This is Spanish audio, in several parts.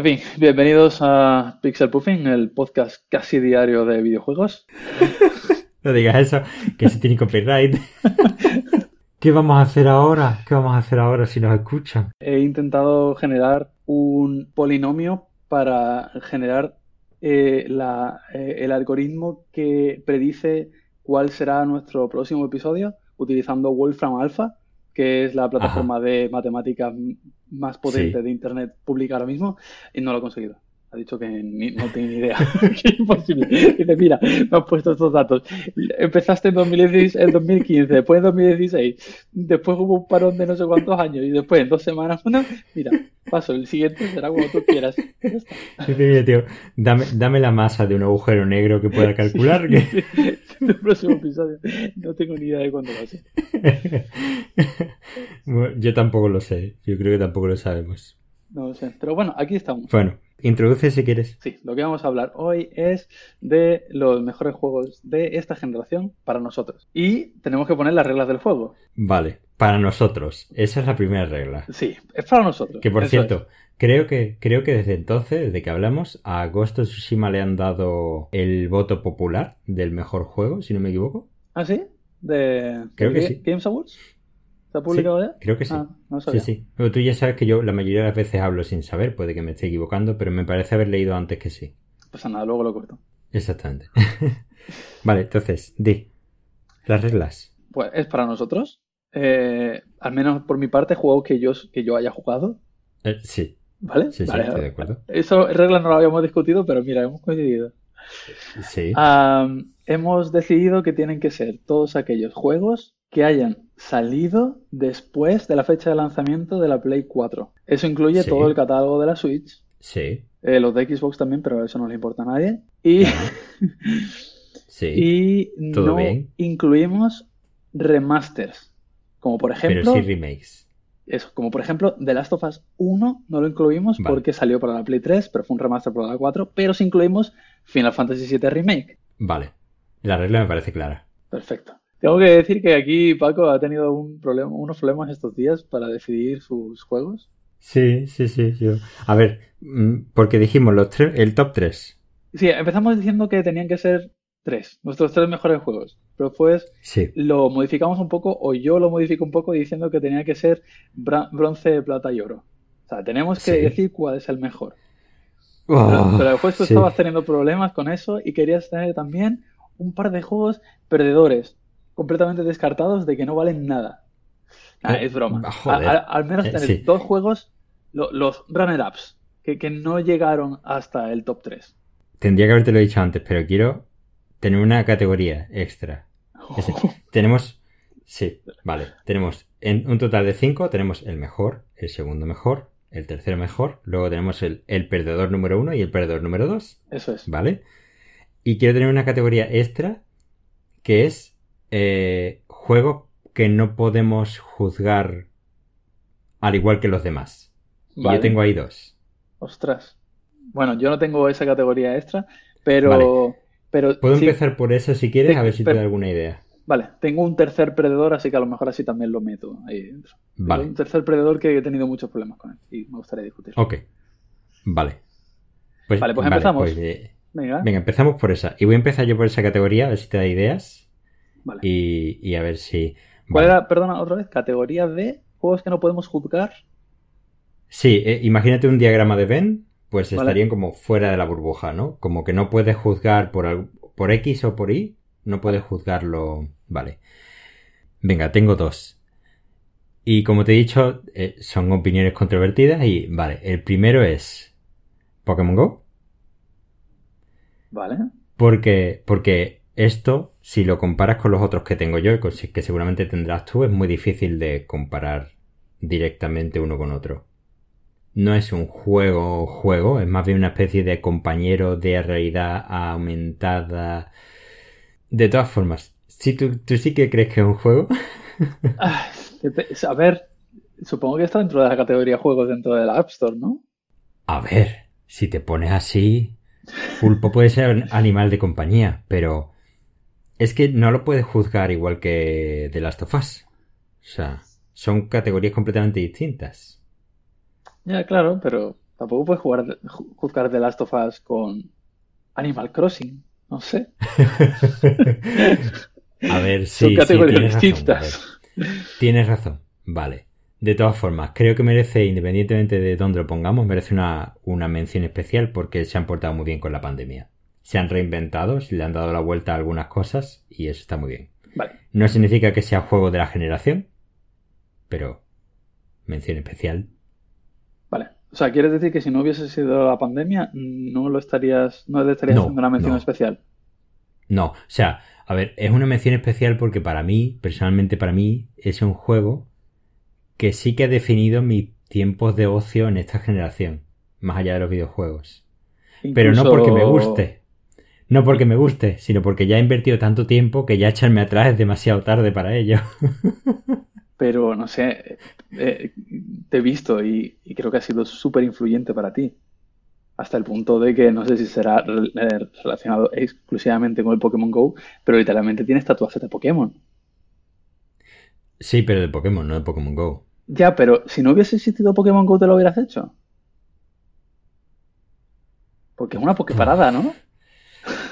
En fin, bienvenidos a Pixel Puffing, el podcast casi diario de videojuegos. no digas eso, que se tiene copyright. ¿Qué vamos a hacer ahora? ¿Qué vamos a hacer ahora si nos escuchan? He intentado generar un polinomio para generar eh, eh, el algoritmo que predice cuál será nuestro próximo episodio utilizando Wolfram Alpha, que es la plataforma de matemáticas más potente de Internet pública ahora mismo y no lo he conseguido. Ha dicho que no tiene ni idea. es imposible. Dice, mira, me has puesto estos datos. Empezaste en 2016, en 2015, después en 2016, después hubo un parón de no sé cuántos años y después en dos semanas, bueno, mira, paso, el siguiente será como tú quieras. Tío, dame, dame la masa de un agujero negro que pueda calcular. Que... el próximo episodio. No tengo ni idea de cuándo va a ser. yo tampoco lo sé. Yo creo que tampoco lo sabemos. No lo sé. Pero bueno, aquí estamos. Bueno, introduce si quieres. Sí, lo que vamos a hablar hoy es de los mejores juegos de esta generación para nosotros. Y tenemos que poner las reglas del juego. Vale, para nosotros. Esa es la primera regla. Sí, es para nosotros. Que por cierto, creo que, creo que desde entonces, desde que hablamos, a Ghost of Tsushima le han dado el voto popular del mejor juego, si no me equivoco. ¿Ah, sí? ¿De, creo que sí. Games Awards? ¿Está publicado ya? Creo que sí. Ah, sí, sí. Pero tú ya sabes que yo la mayoría de las veces hablo sin saber, puede que me esté equivocando, pero me parece haber leído antes que sí. Pues nada, luego lo corto. Exactamente. vale, entonces, di. Las reglas. Pues es para nosotros. Eh, al menos por mi parte, juegos que yo, que yo haya jugado. Eh, sí. ¿Vale? Sí, sí, estoy de acuerdo. Eso, reglas no lo habíamos discutido, pero mira, hemos coincidido. Sí. hemos decidido que tienen que ser todos aquellos juegos que hayan salido después de la fecha de lanzamiento de la Play 4. Eso incluye todo el catálogo de la Switch. Sí. Eh, los de Xbox también, pero eso no le importa a nadie. Y, sí. y no incluimos remasters. Como por ejemplo. Pero sí remakes. Eso, como por ejemplo, The Last of Us 1 no lo incluimos porque salió para la Play 3, pero fue un remaster para la 4. Pero sí incluimos Final Fantasy VII Remake. Vale. La regla me parece clara. Perfecto. Tengo que decir que aquí Paco ha tenido un problema, unos problemas estos días para decidir sus juegos. Sí, sí, sí. A ver, mm, porque dijimos los tres, el top 3. Sí, empezamos diciendo que tenían que ser tres, nuestros tres mejores juegos. Pero después lo modificamos un poco, o yo lo modifico un poco diciendo que tenía que ser bronce, plata y oro. O sea, tenemos que decir cuál es el mejor. Oh, pero, después tú estabas teniendo problemas con eso y querías tener también un par de juegos perdedores completamente descartados de que no valen nada. Eh, es broma. Ah, al, menos eh, tener dos juegos, los runner-ups, que, no llegaron hasta el top 3. Tendría que haberte lo dicho antes, pero quiero tener una categoría extra. tenemos. Sí, vale. Tenemos en un total de 5, tenemos el mejor, el segundo mejor, el tercero mejor, luego tenemos el, el perdedor número 1 y el perdedor número 2. Eso es. ¿Vale? Y quiero tener una categoría extra que es eh, juego que no podemos juzgar al igual que los demás. Y yo tengo ahí dos. Ostras. Bueno, yo no tengo esa categoría extra, pero... pero Puedo empezar por eso si quieres, a ver si te da alguna idea. Vale, tengo un tercer predador, así que a lo mejor así también lo meto ahí dentro. Vale. Un tercer predador que he tenido muchos problemas con él y me gustaría discutir. Ok. Vale. Pues, vale, pues empezamos. Pues, eh, venga. venga, empezamos por esa. Y voy a empezar yo por esa categoría, a ver si te da ideas. Y, a ver si. ¿Cuál era, perdona, otra vez? ¿Categoría de juegos que no podemos juzgar? Sí, eh, imagínate un diagrama de Venn, pues estarían como fuera de la burbuja, ¿no? Como que no puedes juzgar por, por X o por Y, no puedes juzgarlo. Vale. Venga, tengo dos. Y como te he dicho, eh, son opiniones controvertidas y, vale, el primero es Pokémon Go. Vale. Porque, porque esto, si lo comparas con los otros que tengo yo y que seguramente tendrás tú, es muy difícil de comparar directamente uno con otro. No es un juego juego, es más bien una especie de compañero de realidad aumentada. De todas formas, si tú, sí que crees que es un juego. a ver, supongo que está dentro de la categoría juegos dentro de la App Store, ¿no? A ver, si te pones así, Pulpo puede ser animal de compañía, pero es que no lo puedes juzgar igual que The Last of Us. O sea, son categorías completamente distintas. Ya, claro, pero Tampoco puedes jugar, juzgar The Last of Us con Animal Crossing. No sé. a ver, sí, Son categorías tienes distintas. Razón, tienes razón. Vale. De todas formas, creo que merece, independientemente de dónde lo pongamos, merece una, una mención especial porque se han portado muy bien con la pandemia. Se han reinventado, le han dado la vuelta a algunas cosas y eso está muy bien. Vale. No significa que sea juego de la generación, pero mención especial. Vale. O sea, ¿quieres decir que si no hubiese sido la pandemia, no lo estarías, no le estarías No, haciendo una mención no. especial? No, o sea, a ver, es una mención especial porque para mí, personalmente para mí, es un juego que sí que ha definido mis tiempos de ocio en esta generación, más allá de los videojuegos. Pero no porque me guste. No porque me guste, sino porque ya he invertido tanto tiempo que ya echarme atrás es demasiado tarde para ello. Pero no sé, eh, te he visto y, y creo que ha sido súper influyente para ti. Hasta el punto de que no sé si será eh, relacionado exclusivamente con el Pokémon Go, pero literalmente tienes tatuajes de Pokémon. Sí, pero de Pokémon, no de Pokémon Go. Ya, pero si no hubiese existido Pokémon Go, ¿te lo hubieras hecho? Porque es una Poképarada, ¿no?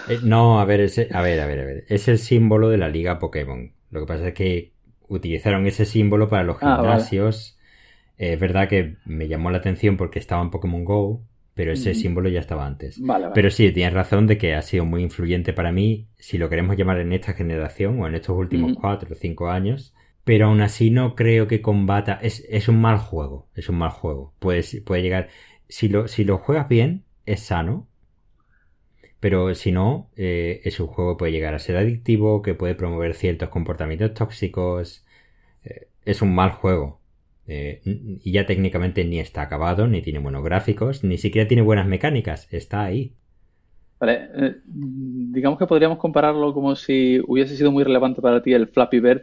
Eh, no, a ver, ese, a ver, a ver, a ver. Es el símbolo de la liga Pokémon. Lo que pasa es que utilizaron ese símbolo para los Ah, vale. gimnasios. Eh, es verdad que me llamó la atención porque estaba en Pokémon Go, pero ese símbolo ya estaba antes. Vale, vale. Pero sí, tienes razón de que ha sido muy influyente para mí, si lo queremos llamar en esta generación o en estos últimos cuatro o cinco años. Pero aún así no creo que combata. Es, es un mal juego. Es un mal juego. Puedes, puede llegar. Si lo, si lo juegas bien, es sano. Pero si no, eh, es un juego que puede llegar a ser adictivo, que puede promover ciertos comportamientos tóxicos. Eh, es un mal juego. Eh, y ya técnicamente ni está acabado, ni tiene buenos gráficos, ni siquiera tiene buenas mecánicas. Está ahí. Vale, digamos que podríamos compararlo como si hubiese sido muy relevante para ti el Flappy Bird,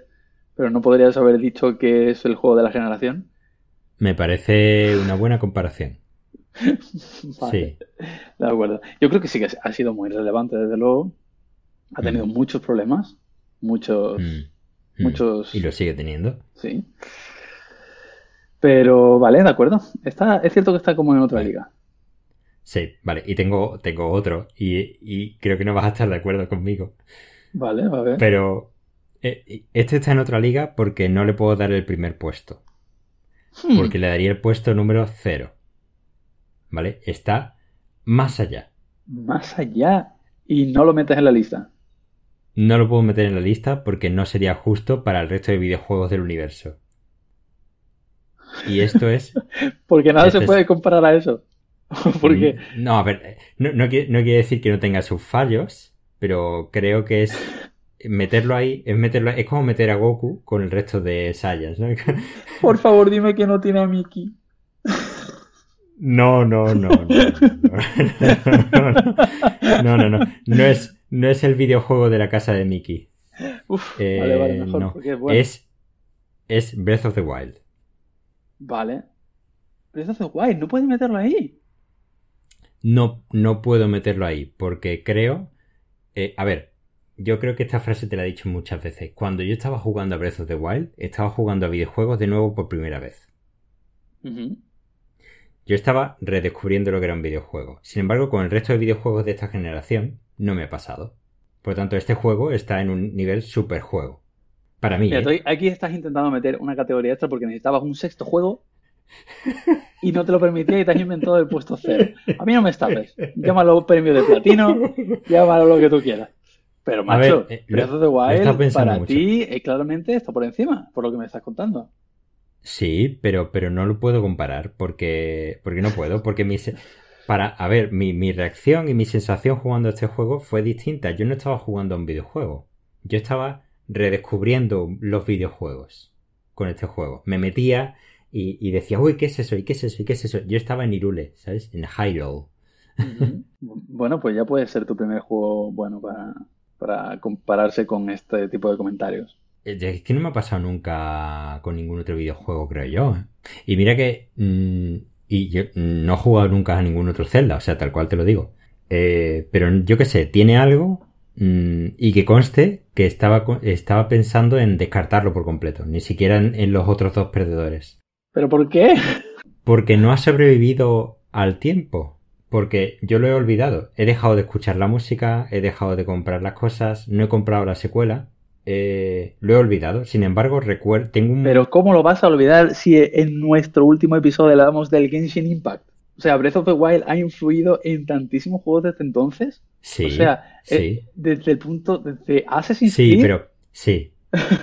pero no podrías haber dicho que es el juego de la generación. Me parece una buena comparación. Vale, Sí. de acuerdo. Yo creo que sí que ha sido muy relevante, desde luego. Ha tenido Mm. muchos problemas, muchos, Mm. Mm. muchos, Y lo sigue teniendo. sí. Pero vale, de acuerdo. Está, es cierto que está como en otra Vale. liga. Sí, vale. Y tengo, tengo otro. Y, y creo que no vas a estar de acuerdo conmigo. Vale, a ver. Pero eh, este está en otra liga porque no le puedo dar el primer puesto. Hmm, Porque le daría el puesto número cero. ¿Vale? Está más allá. Más allá. Y no lo metes en la lista. No lo puedo meter en la lista porque no sería justo para el resto de videojuegos del universo. Y esto es Porque nada Este se es- puede comparar a eso. Porque No, a ver, no, no, quiere, no quiere decir que no tenga sus fallos, pero creo que es meterlo ahí, es meterlo es como meter a Goku con el resto de Saiyans, ¿no? Por favor, dime que no tiene a Mickey. No, no, no. No, no, no. No, es, no es el videojuego de la casa de Mickey. Uf, eh, vale, vale, mejor. No. Es, es, Breath of the Wild. Vale. Breath of the Wild, ¿no puedes meterlo ahí? No, no puedo meterlo ahí, porque creo. Eh, a ver, yo creo que esta frase te la he dicho muchas veces. Cuando yo estaba jugando a Breath of the Wild, estaba jugando a videojuegos de nuevo por primera vez. Yo estaba redescubriendo lo que era un videojuego. Sin embargo, con el resto de videojuegos de esta generación, no me ha pasado. Por lo tanto, este juego está en un nivel super juego. Para mí, Mira, ¿eh? aquí estás intentando meter una categoría extra porque necesitabas un sexto juego y no te lo permitía y te has inventado el puesto cero. A mí no me estafes. Llámalo premio de platino, llámalo lo que tú quieras. Pero, A ver, macho, eh, Breath of the Wild para mucho. ti eh, claramente está por encima, por lo que me estás contando. Sí, pero, pero no lo puedo comparar porque, porque no puedo, porque mi, para, a ver, mi, mi reacción y mi sensación jugando este juego fue distinta. Yo no estaba jugando a un videojuego. Yo estaba redescubriendo los videojuegos con este juego. Me metía y, decía, uy, ¿qué es eso? ¿Y qué es eso? ¿Y qué es eso? Yo estaba en Irule, ¿sabes? En Hyrule. Bueno, pues ya puede ser tu primer juego bueno para, para compararse con este tipo de comentarios. Es que no me ha pasado nunca con ningún otro videojuego, creo yo. ¿eh? Y mira que... mm, y yo no he jugado nunca a ningún otro Zelda, o sea, tal cual te lo digo. Eh, pero yo qué sé, tiene algo mm, y que conste que estaba, estaba pensando en descartarlo por completo, ni siquiera en, en los otros dos perdedores. ¿Pero por qué? Porque no ha sobrevivido al tiempo. Porque yo lo he olvidado. He dejado de escuchar la música, he dejado de comprar las cosas, no he comprado la secuela. Eh, lo he olvidado. Sin embargo, recuerdo, tengo un... Pero ¿cómo lo vas a olvidar si en nuestro último episodio hablamos del Genshin Impact? O sea, Breath of the Wild ha influido en tantísimos juegos desde entonces. Sí. O sea, sí. eh, desde el punto desde Assassin's Sí, Creed. pero sí.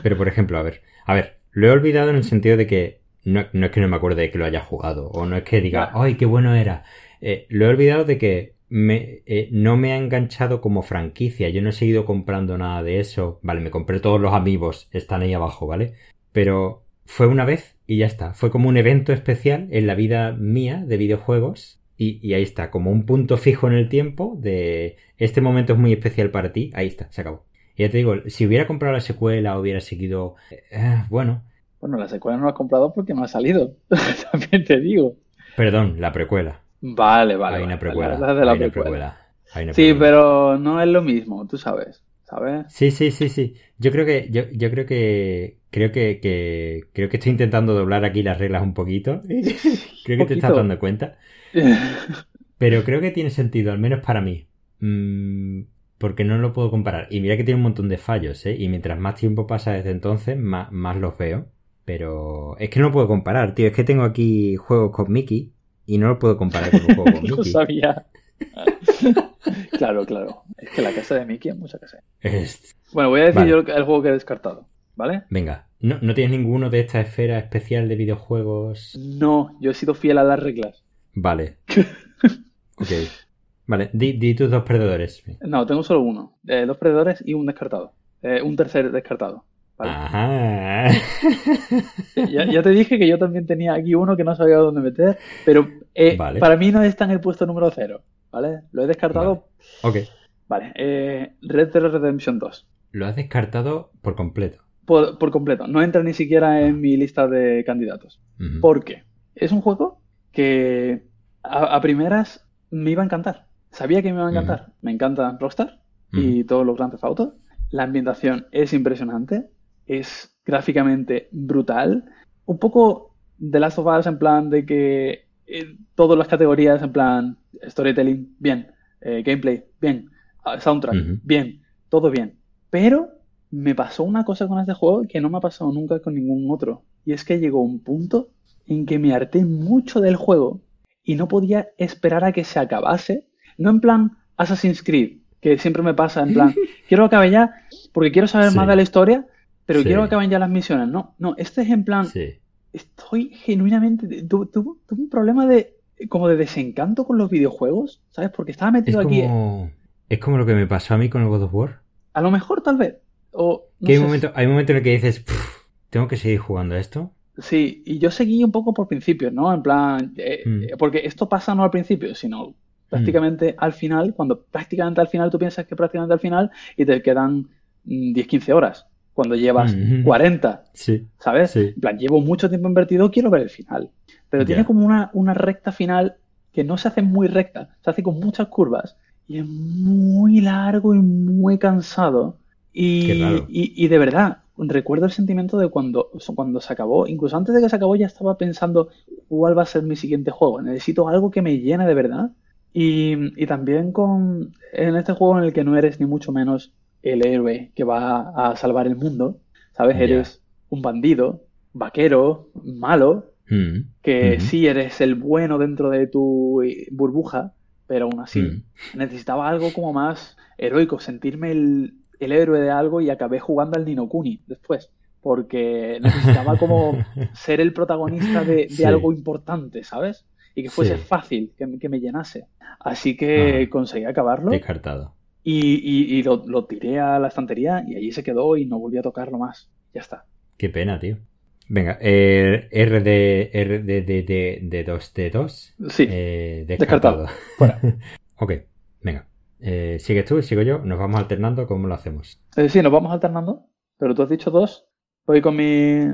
Pero por ejemplo, a ver, a ver, lo he olvidado en el sentido de que no, no es que no me acuerde de que lo haya jugado o no es que diga, ay, qué bueno era. Eh, lo he olvidado de que me, eh, no me ha enganchado como franquicia. Yo no he seguido comprando nada de eso. Vale, me compré todos los amigos, están ahí abajo, ¿vale? Pero fue una vez y ya está. Fue como un evento especial en la vida mía de videojuegos. Y, y ahí está, como un punto fijo en el tiempo de este momento es muy especial para ti. Ahí está, se acabó. Y ya te digo, si hubiera comprado la secuela, hubiera seguido. eh, bueno, Bueno, la secuela no la has comprado porque no ha salido. También te digo. perdón, la precuela. Vale, vale. hay una precuela. la de la hay una precuela. precuela. hay una Sí, precuela. pero no es lo mismo, tú sabes. ¿Sabes? Sí, sí, sí, sí. Yo creo que, yo, yo creo que, creo que, que, creo que estoy intentando doblar aquí las reglas un poquito. Creo que te estás dando cuenta. Pero creo que tiene sentido, al menos para mí. Mm, porque no lo puedo comparar. Y mira que tiene un montón de fallos, ¿eh? Y mientras más tiempo pasa desde entonces, más, más los veo. Pero es que no lo puedo comparar, tío. Es que tengo aquí juegos con Mickey y no lo puedo comparar con un juego con Lo sabía. Claro, claro. Es que la casa de Mickey es mucha casa. Es- Bueno, voy a decir Vale. yo el juego que he descartado, ¿vale? Venga, ¿no, ¿no tienes ninguno de esta esfera especial de videojuegos? No, yo he sido fiel a las reglas. Vale. Ok. Vale, di, di tus dos perdedores. No, tengo solo uno. Eh, dos perdedores y un descartado. Eh, un tercer descartado. ¿Vale? Ajá. Ya, ya te dije que yo también tenía aquí uno que no sabía dónde meter, pero eh, Vale. para mí no está en el puesto número cero, ¿vale? Lo he descartado. Ok. Vale, eh, Red Dead Redemption 2. Lo has descartado por completo. Por, por completo. No entra ni siquiera en mi lista de candidatos. Ujú. ¿Por qué? Es un juego que a, a primeras me iba a encantar. Sabía que me iba a encantar. Me encanta Rockstar y todos los Grand Theft Auto. La ambientación es impresionante. Es gráficamente brutal. Un poco de Last of Us en plan de que eh, todas las categorías en plan storytelling, bien. Eh, gameplay, bien. Ah, soundtrack, bien. Todo bien. Pero me pasó una cosa con este juego que no me ha pasado nunca con ningún otro. Y es que llegó un punto en que me harté mucho del juego y no podía esperar a que se acabase. No en plan Assassin's Creed, que siempre me pasa en plan, quiero que acabe ya porque quiero saber Sí. más de la historia, pero Sí. quiero que acaben ya las misiones. No, no, este es en plan, Sí. estoy genuinamente, tu- tu- tuve un problema de como de desencanto con los videojuegos, ¿sabes? Porque estaba Es metido aquí, como, es como lo que me pasó a mí con el God of War. a lo mejor tal vez, o no Que hay sé, un momento, hay momento en el que dices, "Pff, ¿tengo que seguir jugando a esto? Sí, y yo seguí un poco por principios, ¿no? En plan, eh, Mm. eh, porque esto pasa no al principio, sino prácticamente al final, cuando prácticamente al final tú piensas que prácticamente al final y te quedan mm, 10, 15 horas, cuando llevas Mm. 40, Sí. ¿sabes? Sí. En plan, llevo mucho tiempo invertido, quiero ver el final. Pero tiene como una, una recta final que no se hace muy recta, se hace con muchas curvas y es muy largo y muy cansado. Y, y de verdad, recuerdo el sentimiento de cuando, cuando se acabó, incluso antes de que se acabó ya estaba pensando cuál va a ser mi siguiente juego. Necesito algo que me llene de verdad. Y, y también con en este juego en el que no eres ni mucho menos el héroe que va a salvar el mundo, ¿sabes? Eres un bandido, vaquero, malo, Mm. que Ujú. sí eres el bueno dentro de tu eh, burbuja, pero aún así Mm. necesitaba algo como más heroico, sentirme el, el héroe de algo y acabé jugando al Nino Kuni después, porque necesitaba como ser el protagonista de, de Sí. algo importante, ¿sabes? Y que fuese Sí. fácil, que, me- que me llenase. Así que Ah. conseguí acabarlo Descartado. Y, y- y lo, lo tiré a la estantería y allí se quedó y no volví a tocarlo más. Ya está. Qué pena, tío. Venga, eh, RD, RDD de 2D2. Sí, Eh, Descartado. descartado. fuera. ok, venga. Eh, ¿Sigues tú? ¿Sigo yo? ¿Nos vamos alternando? ¿Cómo lo hacemos? Eh, sí, nos vamos alternando, pero tú has dicho dos. Voy con mi,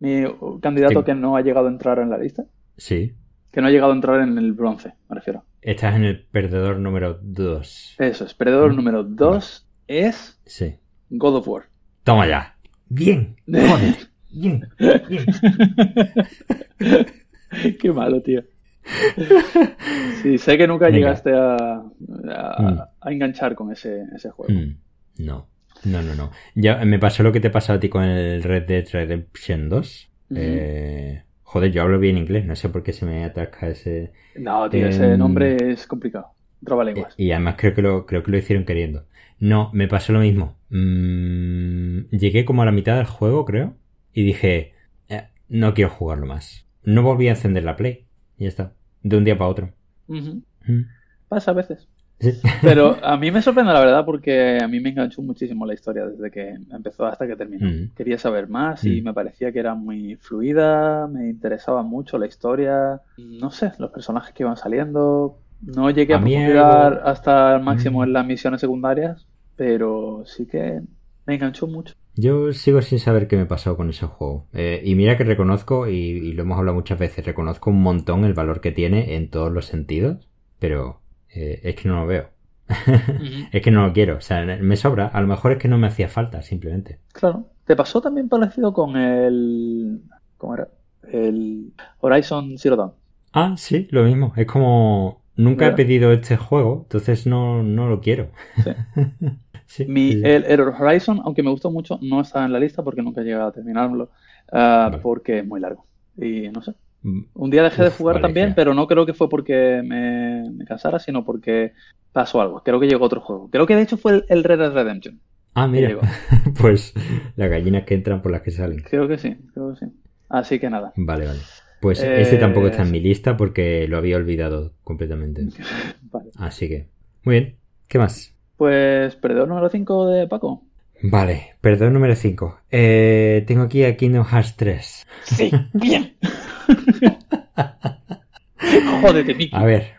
mi candidato que no ha llegado a entrar en la lista. Sí. Que no ha llegado a entrar en el bronce, me refiero. Estás en el perdedor número 2. Eso es. Perdedor Mm. número dos es Sí. God of War. Toma ya. Bien. Joder. Bien. Bien. Qué malo, tío. Sí, sé que nunca Venga. llegaste a, a- Mm. a enganchar con ese, ese juego. Mm, no, no, no, no. Ya me pasó lo que te pasó a ti con el Red Dead Redemption 2. Ujú. Eh, joder, yo hablo bien inglés, no sé por qué se me atasca ese... No, tío, ese Em, nombre es complicado. Trabalenguas. Y además creo que lo, creo que lo hicieron queriendo. No, me pasó lo mismo. Mm, llegué como a la mitad del juego, creo, y dije, "Eh, no quiero jugarlo más. No volví a encender la Play. Y ya está. De un día para otro. Mm. Pasa a veces. Pero a mí me sorprende la verdad porque a mí me enganchó muchísimo la historia desde que empezó hasta que terminó. Mm. Quería saber más y Mm. me parecía que era muy fluida, me interesaba mucho la historia, no sé, los personajes que iban saliendo. No llegué a, A profundizar algo- hasta el máximo Mm. en las misiones secundarias, pero sí que me enganchó mucho. Yo sigo sin saber qué me pasó con ese juego. Eh, y mira que reconozco, y, y lo hemos hablado muchas veces, reconozco un montón el valor que tiene en todos los sentidos, pero eh, es que no lo veo. es que no lo quiero. O sea, me sobra. A lo mejor es que no me hacía falta, simplemente. Claro. ¿Te pasó también parecido con el... ¿Cómo era? El Horizon Zero Dawn. Ah, sí, lo mismo. Es como... Nunca he pedido este juego, entonces no, no lo quiero. Sí. Sí, Mi, sí, el, el Horizon, aunque me gustó mucho, no está en la lista porque nunca he llegado a terminarlo, ah, Vale. porque es muy largo. Y no sé. Un día dejé de jugar vale, también, ya. pero no creo que fue porque me, me cansara, sino porque pasó algo. Creo que llegó otro juego. Creo que de hecho fue el, el Red Dead Redemption. Ah, mira. pues las gallinas que entran por las que salen. Creo que sí, creo que sí. Así que nada. Vale, vale. Pues Eh, ese tampoco está en mi lista porque lo había olvidado completamente. Vale. Así que, muy bien. ¿Qué más? Pues perdedor número 5 de Paco. Vale, perdón número 5. Eh, tengo aquí a Kingdom Hearts 3. Sí, bien. Jódete, Miki. A ver.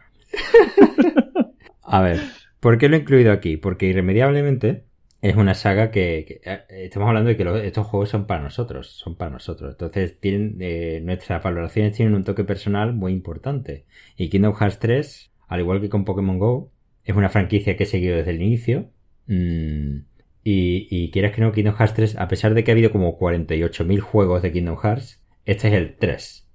a ver, ¿por qué lo he incluido aquí? Porque irremediablemente es una saga que, que, eh, estamos hablando de que los- estos juegos son para nosotros, son para nosotros. Entonces tienen eh, nuestras valoraciones tienen un toque personal muy importante. Y Kingdom Hearts 3, al igual que con Pokémon Go, es una franquicia que he seguido desde el inicio. Mm, y, quieras que no, Kingdom Hearts 3, a pesar de que ha habido como 48.000 juegos de Kingdom Hearts, este es el 3.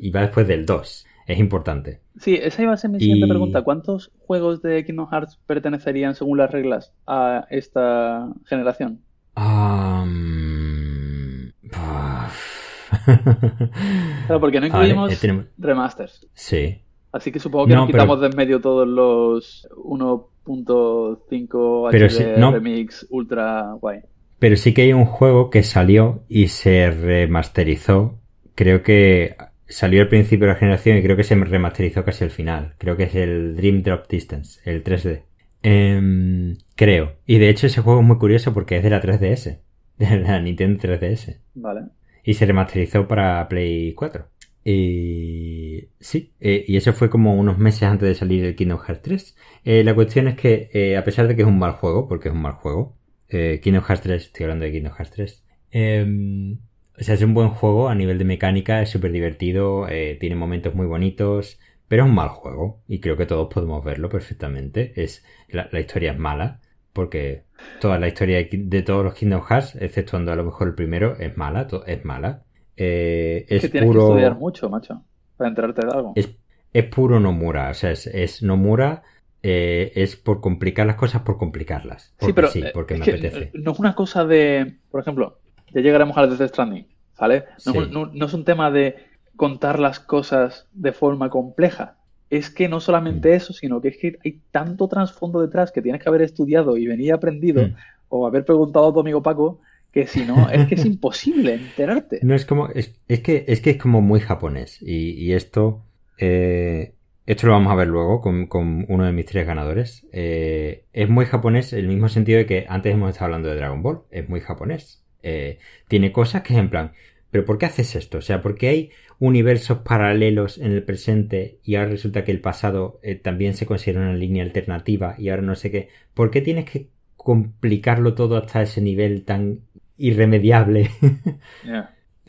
Y va después del 2. Es importante. Sí, esa iba a ser mi siguiente pregunta. ¿Cuántos juegos de Kingdom Hearts pertenecerían, según las reglas, a esta generación? Um... claro, porque no incluimos eh, remasters. Sí. Así que supongo que no, nos quitamos de en medio todos los 1 2.5 HD sí, no. Remix ultra guay. Pero sí que hay un juego que salió y se remasterizó. Creo que salió al principio de la generación y creo que se remasterizó casi al final. Creo que es el Dream Drop Distance, el 3D. Em, creo. Y de hecho ese juego es muy curioso porque es de la 3DS. De la Nintendo 3DS. Vale. Y se remasterizó para Play 4. Y sí, eh, y eso fue como unos meses antes de salir el Kingdom Hearts 3. Eh, la cuestión es que, eh, a pesar de que es un mal juego, porque es un mal juego, eh, Kingdom Hearts 3, estoy hablando de Kingdom Hearts 3, eh, o sea, es un buen juego a nivel de mecánica, es súper divertido, eh, tiene momentos muy bonitos, pero es un mal juego, y creo que todos podemos verlo perfectamente. Es, la, historia es mala, porque toda la historia de, todos los Kingdom Hearts, exceptuando a lo mejor el primero, es mala, es mala. Eh, Es que tienes puro. que estudiar mucho, macho, para enterarte de algo. Es, es puro Nomura. O sea, es, es Nomura. eh, es por complicar las cosas por complicarlas. Porque Sí, pero sí, eh, porque es me que apetece. no es una cosa de, por ejemplo, ya llegaremos a la Death Stranding, ¿vale? No, Sí. es un- no- no es un tema de contar las cosas de forma compleja. Es que no Mm. solamente eso, sino que es que hay tanto trasfondo detrás que tienes que haber estudiado y venir aprendido Mm. o haber preguntado a tu amigo Paco que si no, es que es imposible enterarte. No es como. Es, es que, es que es como muy japonés. Y, y esto. eh, esto lo vamos a ver luego con, con uno de mis tres ganadores. Eh, es muy japonés en el mismo sentido de que antes hemos estado hablando de Dragon Ball. Es muy japonés. Eh, tiene cosas que es en plan. ¿Pero por qué haces esto? O sea, ¿por qué hay universos paralelos en el presente y ahora resulta que el pasado también se considera una línea alternativa y ahora no sé qué? ¿Por qué tienes que complicarlo todo hasta ese nivel tan irremediable?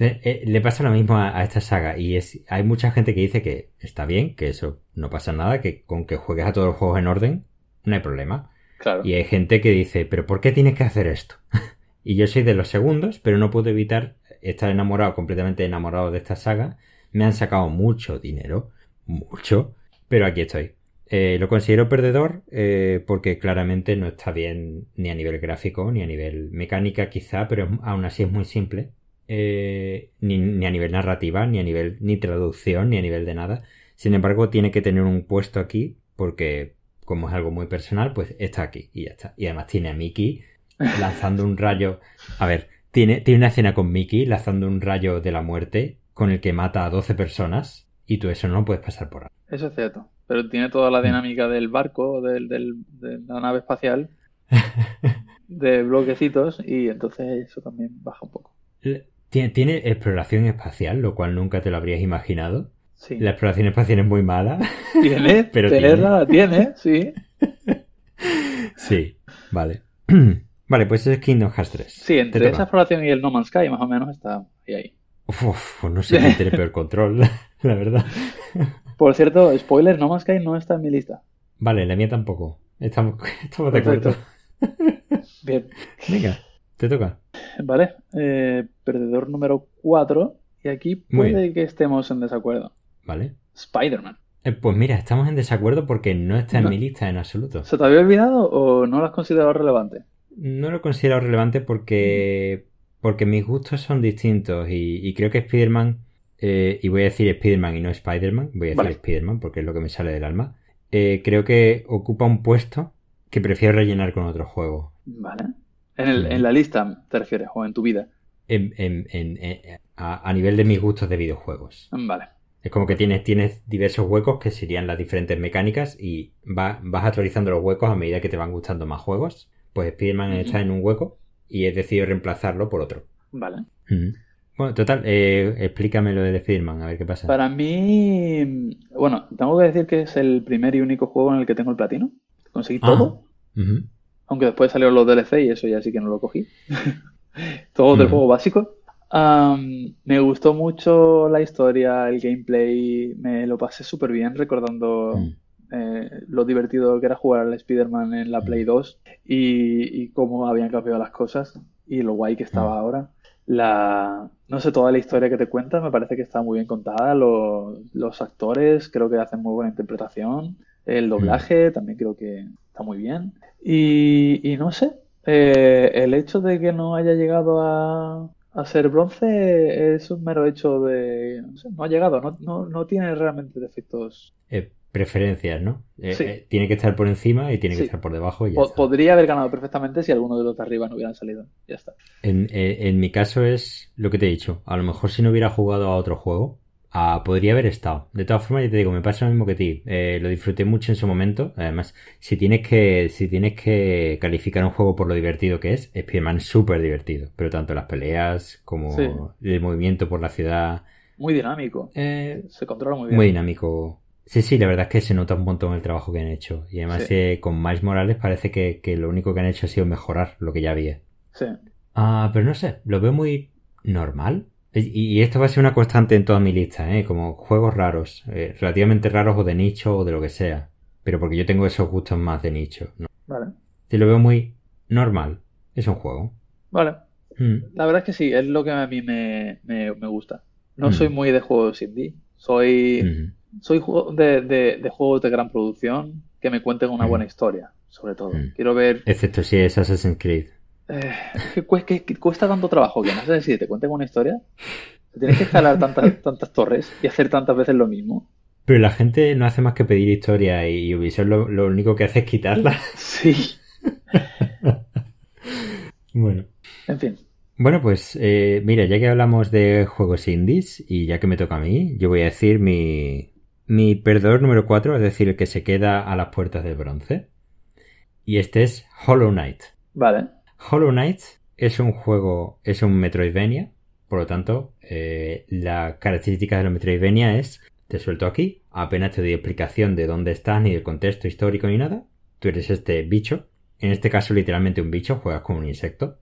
Eh, eh, le pasa lo mismo a, a esta saga y es hay mucha gente que dice que está bien, que eso no pasa nada, que con que juegues a todos los juegos en orden no hay problema. Claro. Y hay gente que dice, pero ¿por qué tienes que hacer esto? y yo soy de los segundos, pero no puedo evitar estar enamorado, completamente enamorado de esta saga. Me han sacado mucho dinero, mucho, pero aquí estoy. Eh, lo considero perdedor eh, porque claramente no está bien ni a nivel gráfico ni a nivel mecánica quizá, pero aún así es muy simple. Eh, ni, ni, a nivel narrativa, ni a nivel ni traducción, ni a nivel de nada. Sin embargo, tiene que tener un puesto aquí porque como es algo muy personal, pues está aquí y ya está. Y además tiene a Mickey lanzando un rayo. A ver, tiene, tiene una escena con Mickey lanzando un rayo de la muerte con el que mata a 12 personas y tú eso no lo puedes pasar por ahí. Eso es cierto. Pero tiene toda la dinámica del barco, del, del, de la nave espacial, de bloquecitos y entonces eso también baja un poco. Tiene, tiene exploración espacial, lo cual nunca te lo habrías imaginado. Sí. La exploración espacial es muy mala. Tiene, pero tenerla tiene. tiene, sí. Sí, vale. Vale, pues es Kingdom Hearts 3. Sí, entre esa exploración y el No Man's Sky más o menos está ahí. ahí. Uf, pues no sé quién tiene peor control, la verdad. Por cierto, spoiler, No Man's Sky no está en mi lista. Vale, la mía tampoco. Estamos, estamos de acuerdo. Bien. Venga, te toca. Vale, eh, perdedor número 4. Y aquí puede que estemos en desacuerdo. Vale. Spider-Man. Eh, pues mira, estamos en desacuerdo porque no está en mi lista en absoluto. ¿Se te había olvidado o no lo has considerado relevante? No lo he considerado relevante porque, porque mis gustos son distintos y, creo que Spider-Man, eh, y voy a decir Spider-Man y no Spider-Man, voy a decir Spider-Man porque es lo que me sale del alma, eh, creo que ocupa un puesto que prefiero rellenar con otro juego. Vale. En, el, en la lista te refieres o en tu vida. En, en, a, a, nivel de mis gustos de videojuegos. Vale. Es como que tienes, tienes diversos huecos que serían las diferentes mecánicas y va, vas actualizando los huecos a medida que te van gustando más juegos pues Spider-Man está en un hueco y he decidido reemplazarlo por otro. Vale. Bueno, total, eh, explícame lo de Spider-Man, a ver qué pasa. Para mí, bueno, tengo que decir que es el primer y único juego en el que tengo el platino. Conseguí todo. Aunque después salieron los DLC y eso ya sí que no lo cogí. todo del juego básico. me gustó mucho la historia, el gameplay, me lo pasé súper bien recordando mm. Eh, lo divertido que era jugar al Spider-Man en la Play 2 y, cómo habían cambiado las cosas y lo guay que estaba mm. ahora. La, no sé, toda la historia que te cuentas me parece que está muy bien contada. Los, actores creo que hacen muy buena interpretación. El mm. doblaje también creo que está muy bien. Y, no sé, eh, el hecho de que no haya llegado a, a ser bronce es un mero hecho de... No, sé, no ha llegado, no, no, no tiene realmente defectos. Eh, preferencias, ¿no? Eh, eh, tiene que estar por encima y tiene que estar por debajo. Y Podría haber ganado perfectamente si alguno de los de arriba no hubieran salido. Ya está. Eh, en, mi caso es lo que te he dicho. A lo mejor si no hubiera jugado a otro juego, ah, podría haber estado. De todas formas, ya te digo, me pasa lo mismo que a ti. lo disfruté mucho en su momento. Además, si tienes que, si tienes que calificar un juego por lo divertido que es, Spider-Man es súper divertido. Pero tanto las peleas como el movimiento por la ciudad. Muy dinámico. Se controla muy bien. Muy dinámico Sí, sí, la verdad es que se nota un montón el trabajo que han hecho. Y además eh, con Miles Morales parece que, lo único que han hecho ha sido mejorar lo que ya había. Sí. Ah, pero no sé, lo veo muy normal. Y, esto va a ser una constante en toda mi lista, ¿eh? Como juegos raros, eh, relativamente raros o de nicho o de lo que sea. Pero porque yo tengo esos gustos más de nicho, ¿no? Vale. Y lo veo muy normal. Es un juego. Vale. Mm. La verdad es que sí, es lo que a mí me, gusta. No mm. soy muy de juegos indie. Soy... Mm soy de, de, juegos de gran producción que me cuenten una buena historia, sobre todo. Quiero ver. Excepto si es Assassin's Creed. Eh, que, cuesta tanto trabajo que no sé si te cuenten una historia. Tienes que escalar tantas, tantas torres y hacer tantas veces lo mismo. Pero la gente no hace más que pedir historia y Ubisoft lo, lo único que hace es quitarla. Sí. bueno. En fin. Bueno, pues eh, mira, ya que hablamos de juegos indies y ya que me toca a mí, yo voy a decir mi, mi perdedor número 4, es decir, el que se queda a las puertas del bronce. Y este es Hollow Knight. Vale. Hollow Knight es un juego, es un Metroidvania. Por lo tanto, eh, la característica de los Metroidvania es, te suelto aquí, apenas te doy explicación de dónde estás, ni del contexto histórico, ni nada. Tú eres este bicho. En este caso, literalmente un bicho, juegas con un insecto.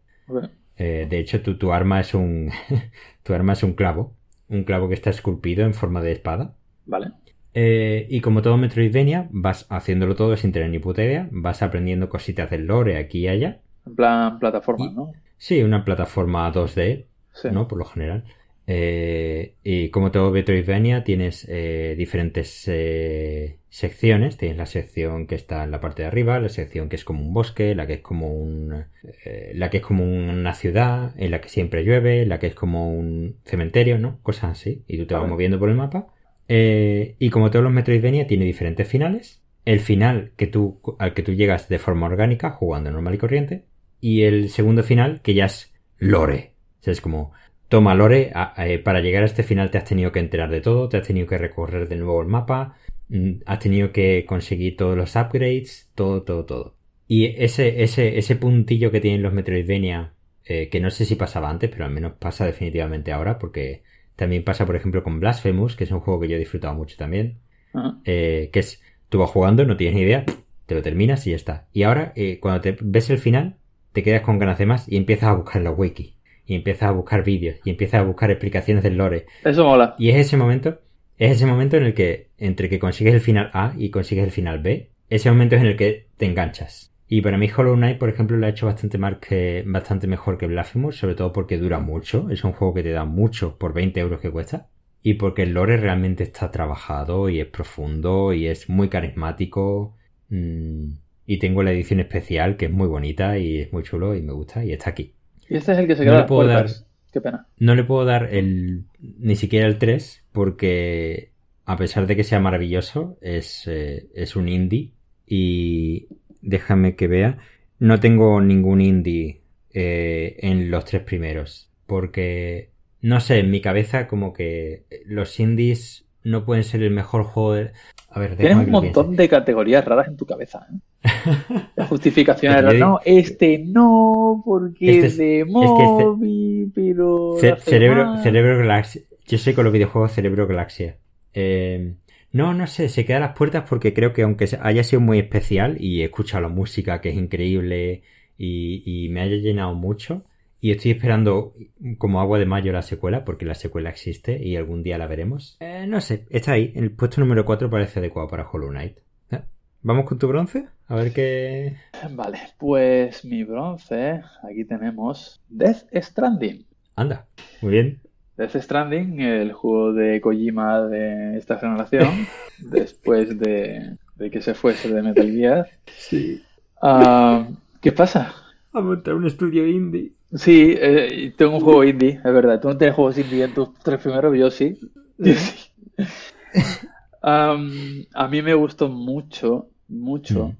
Eh, de hecho, tu, tu arma es un. tu arma es un clavo. Un clavo que está esculpido en forma de espada. Vale. Eh, y como todo Metroidvania, vas haciéndolo todo sin tener ni puta idea, vas aprendiendo cositas del lore aquí y allá. En plan plataforma, ¿no? Sí, una plataforma 2D, ¿no? Por lo general. Eh, y como todo Metroidvania, tienes eh, diferentes eh, secciones. Tienes la sección que está en la parte de arriba, la sección que es como un bosque, la que es como un, la que es como una ciudad, en la que siempre llueve, la que es como un cementerio, ¿no? Cosas así. Y tú te vas moviendo por el mapa. Y como todos los Metroidvania, tiene diferentes finales. El final al que tú llegas de forma orgánica, jugando normal y corriente. Y el segundo final, que ya es lore. O sea, es como Toma, Lore, eh, para llegar a este final te has tenido que enterar de todo, te has tenido que recorrer de nuevo el mapa, mm, has tenido que conseguir todos los upgrades, todo, todo, todo. Y ese, ese, ese puntillo que tienen los Metroidvania, eh, que no sé si pasaba antes, pero al menos pasa definitivamente ahora, porque también pasa, por ejemplo, con Blasphemous, que es un juego que yo he disfrutado mucho también, ah. eh, que es, tú vas jugando, no tienes ni idea, te lo terminas y ya está. Y ahora, cuando te ves el final, te quedas con ganas de más y empiezas a buscar la wiki y empiezas a buscar vídeos y empiezas a buscar explicaciones del lore. Eso mola. Y es ese momento, es ese momento en el que, entre que consigues el final A y consigues el final B, ese momento es en el que te enganchas. Y para mí Hollow Knight, por ejemplo, lo ha hecho bastante, más que, bastante mejor que Blasphemous, sobre todo porque dura mucho. Es un juego que te da mucho por 20 euros que cuesta. Y porque el lore realmente está trabajado y es profundo y es muy carismático. Mm, y tengo la edición especial que es muy bonita y es muy chulo y me gusta y está aquí. Y este es el que se queda no le Dar, Qué pena. No le puedo dar el ni siquiera el 3 porque a pesar de que sea maravilloso, es, eh, es un indie y déjame que vea. No tengo ningún indie eh, en los tres primeros porque no sé, en mi cabeza como que los indies no pueden ser el mejor juego de... A ver, Tienes un montón de categorías raras en tu cabeza. ¿eh? La justificación era, no, este no, porque este es de este móvil, pero... cerebro, cerebro Galaxia. Yo sé con los videojuegos Cerebro Galaxia. Eh, no, no sé, se queda a las puertas porque creo que aunque haya sido muy especial y he escuchado la música que es increíble y me haya llenado mucho, y estoy esperando como agua de mayo la secuela, porque la secuela existe y algún día la veremos. Eh, no sé, está ahí. El puesto número 4 parece adecuado para Hollow Knight. Eh, ¿Vamos con tu bronce? A ver qué. Vale, pues mi bronce. Aquí tenemos Death Stranding. Anda, muy bien. Death Stranding, el juego de Kojima de esta generación, después de, que se fuese de Metal Gear. Sí. Ah, ¿Qué pasa? A montar un estudio indie. Sí, eh, tengo un juego indie, es verdad. Tú no tienes juegos indie en tus tres primeros, yo sí. a mí me gustó mucho, mucho.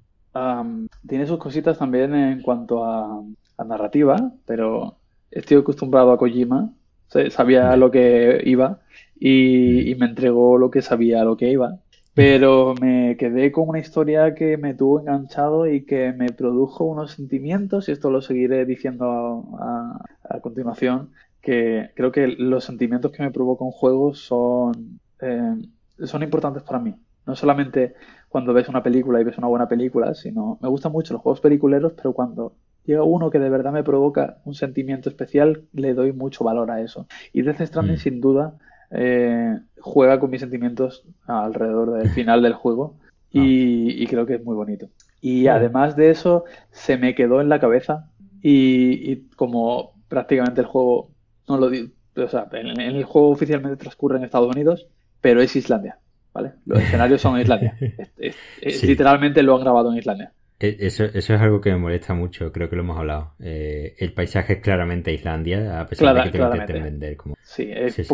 Tiene sus cositas también en cuanto a, narrativa, pero estoy acostumbrado a Kojima. Sabía lo que iba y, y, me entregó lo que sabía lo que iba pero me quedé con una historia que me tuvo enganchado y que me produjo unos sentimientos, y esto lo seguiré diciendo a, continuación, que creo que los sentimientos que me provoca un juego son, eh, son importantes para mí. No solamente cuando ves una película y ves una buena película, sino me gustan mucho los juegos peliculeros, pero cuando llega uno que de verdad me provoca un sentimiento especial, le doy mucho valor a eso. Y Death Stranding, mm. sin duda, eh, juega con mis sentimientos alrededor del final del juego y, creo que es muy bonito. Y además de eso, se me quedó en la cabeza y, como prácticamente el juego, no lo digo, o sea, en, el juego oficialmente transcurre en Estados Unidos, pero es Islandia, ¿vale? Los escenarios son en Islandia. Literalmente lo han grabado en Islandia. E, eso, eso es algo que me molesta mucho, creo que lo hemos hablado. Eh, el paisaje es claramente Islandia, a pesar de que te lo intenten vender como... Sí, es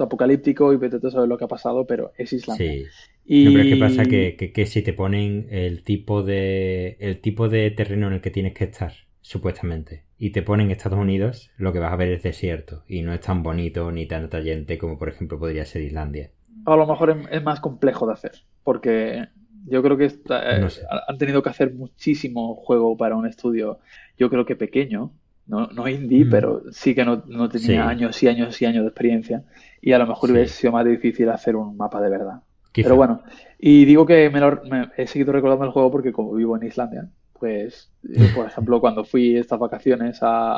apocalíptico y vete a saber lo que ha pasado, pero es Islandia. Sí. Y... No, pero es que pasa que, que, si te ponen el tipo de el tipo de terreno en el que tienes que estar, supuestamente, y te ponen Estados Unidos, lo que vas a ver es desierto, y no es tan bonito ni tan atrayente como por ejemplo podría ser Islandia. A lo mejor es más complejo de hacer, porque yo creo que eh, han tenido que hacer muchísimo juego para un estudio, yo creo que pequeño, no, no indie, mm. pero sí que no, tenía años y años y años de experiencia. Y a lo mejor hubiese sido más difícil hacer un mapa de verdad. Pero bueno, y digo que me, he seguido recordando el juego porque como vivo en Islandia, pues, eh, por ejemplo, cuando fui estas vacaciones a,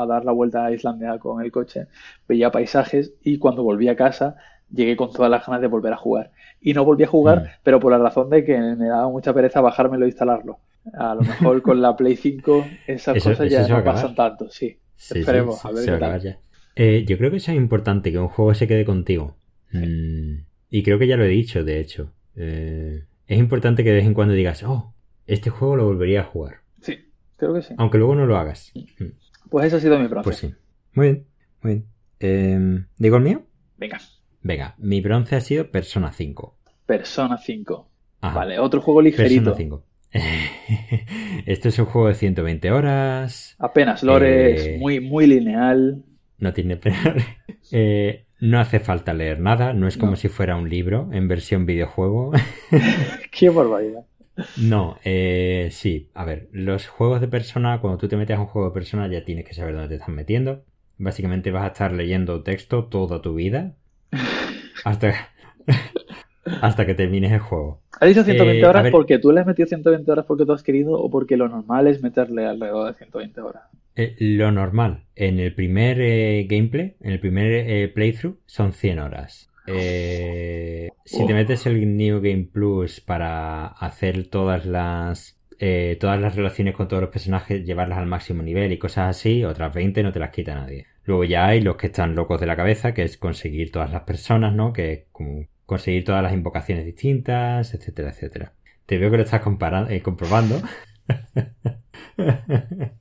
a, dar la vuelta a Islandia con el coche, veía paisajes y cuando volví a casa llegué con todas las ganas de volver a jugar. Y no volví a jugar, mm. pero por la razón de que me daba mucha pereza bajármelo e instalarlo. A lo mejor con la Play 5 esas cosas ya no pasan tanto, sí. Esperemos, a ver qué tal. Eh, yo creo que eso es importante, que un juego se quede contigo. Mm, y creo que ya lo he dicho, de hecho. Eh, es importante que de vez en cuando digas, oh, este juego lo volvería a jugar. Sí, creo que sí. Aunque luego no lo hagas. Mm. Pues eso ha sido mi bronce. Pues sí. Muy bien, muy bien. Eh, ¿Digo el mío? Venga. Venga, mi bronce ha sido Persona 5. Persona 5. Vale, otro juego ligerito. Persona 5. Esto es un juego de 120 horas. Apenas lore, Eh, es muy, muy lineal. No tiene. Eh, no hace falta leer nada. No es como No. si fuera un libro en versión videojuego. Qué barbaridad. No, eh, sí. A ver, los juegos de persona, cuando tú te metes a un juego de persona, ya tienes que saber dónde te estás metiendo. Básicamente vas a estar leyendo texto toda tu vida. Hasta, hasta que termines el juego. ¿Has dicho 120 Eh, horas porque tú le has metido 120 horas porque tú has querido o porque lo normal es meterle alrededor de 120 horas? Eh, lo normal, en el primer eh, gameplay, en el primer playthrough, son 100 horas. Eh, si te metes el New Game Plus para hacer todas las eh, todas las relaciones con todos los personajes, llevarlas al máximo nivel y cosas así, otras 20 no te las quita nadie. Luego ya hay los que están locos de la cabeza, que es conseguir todas las personas, ¿no? Que es como conseguir todas las invocaciones distintas, etcétera, etcétera. Te veo que lo estás compara- eh, comprobando.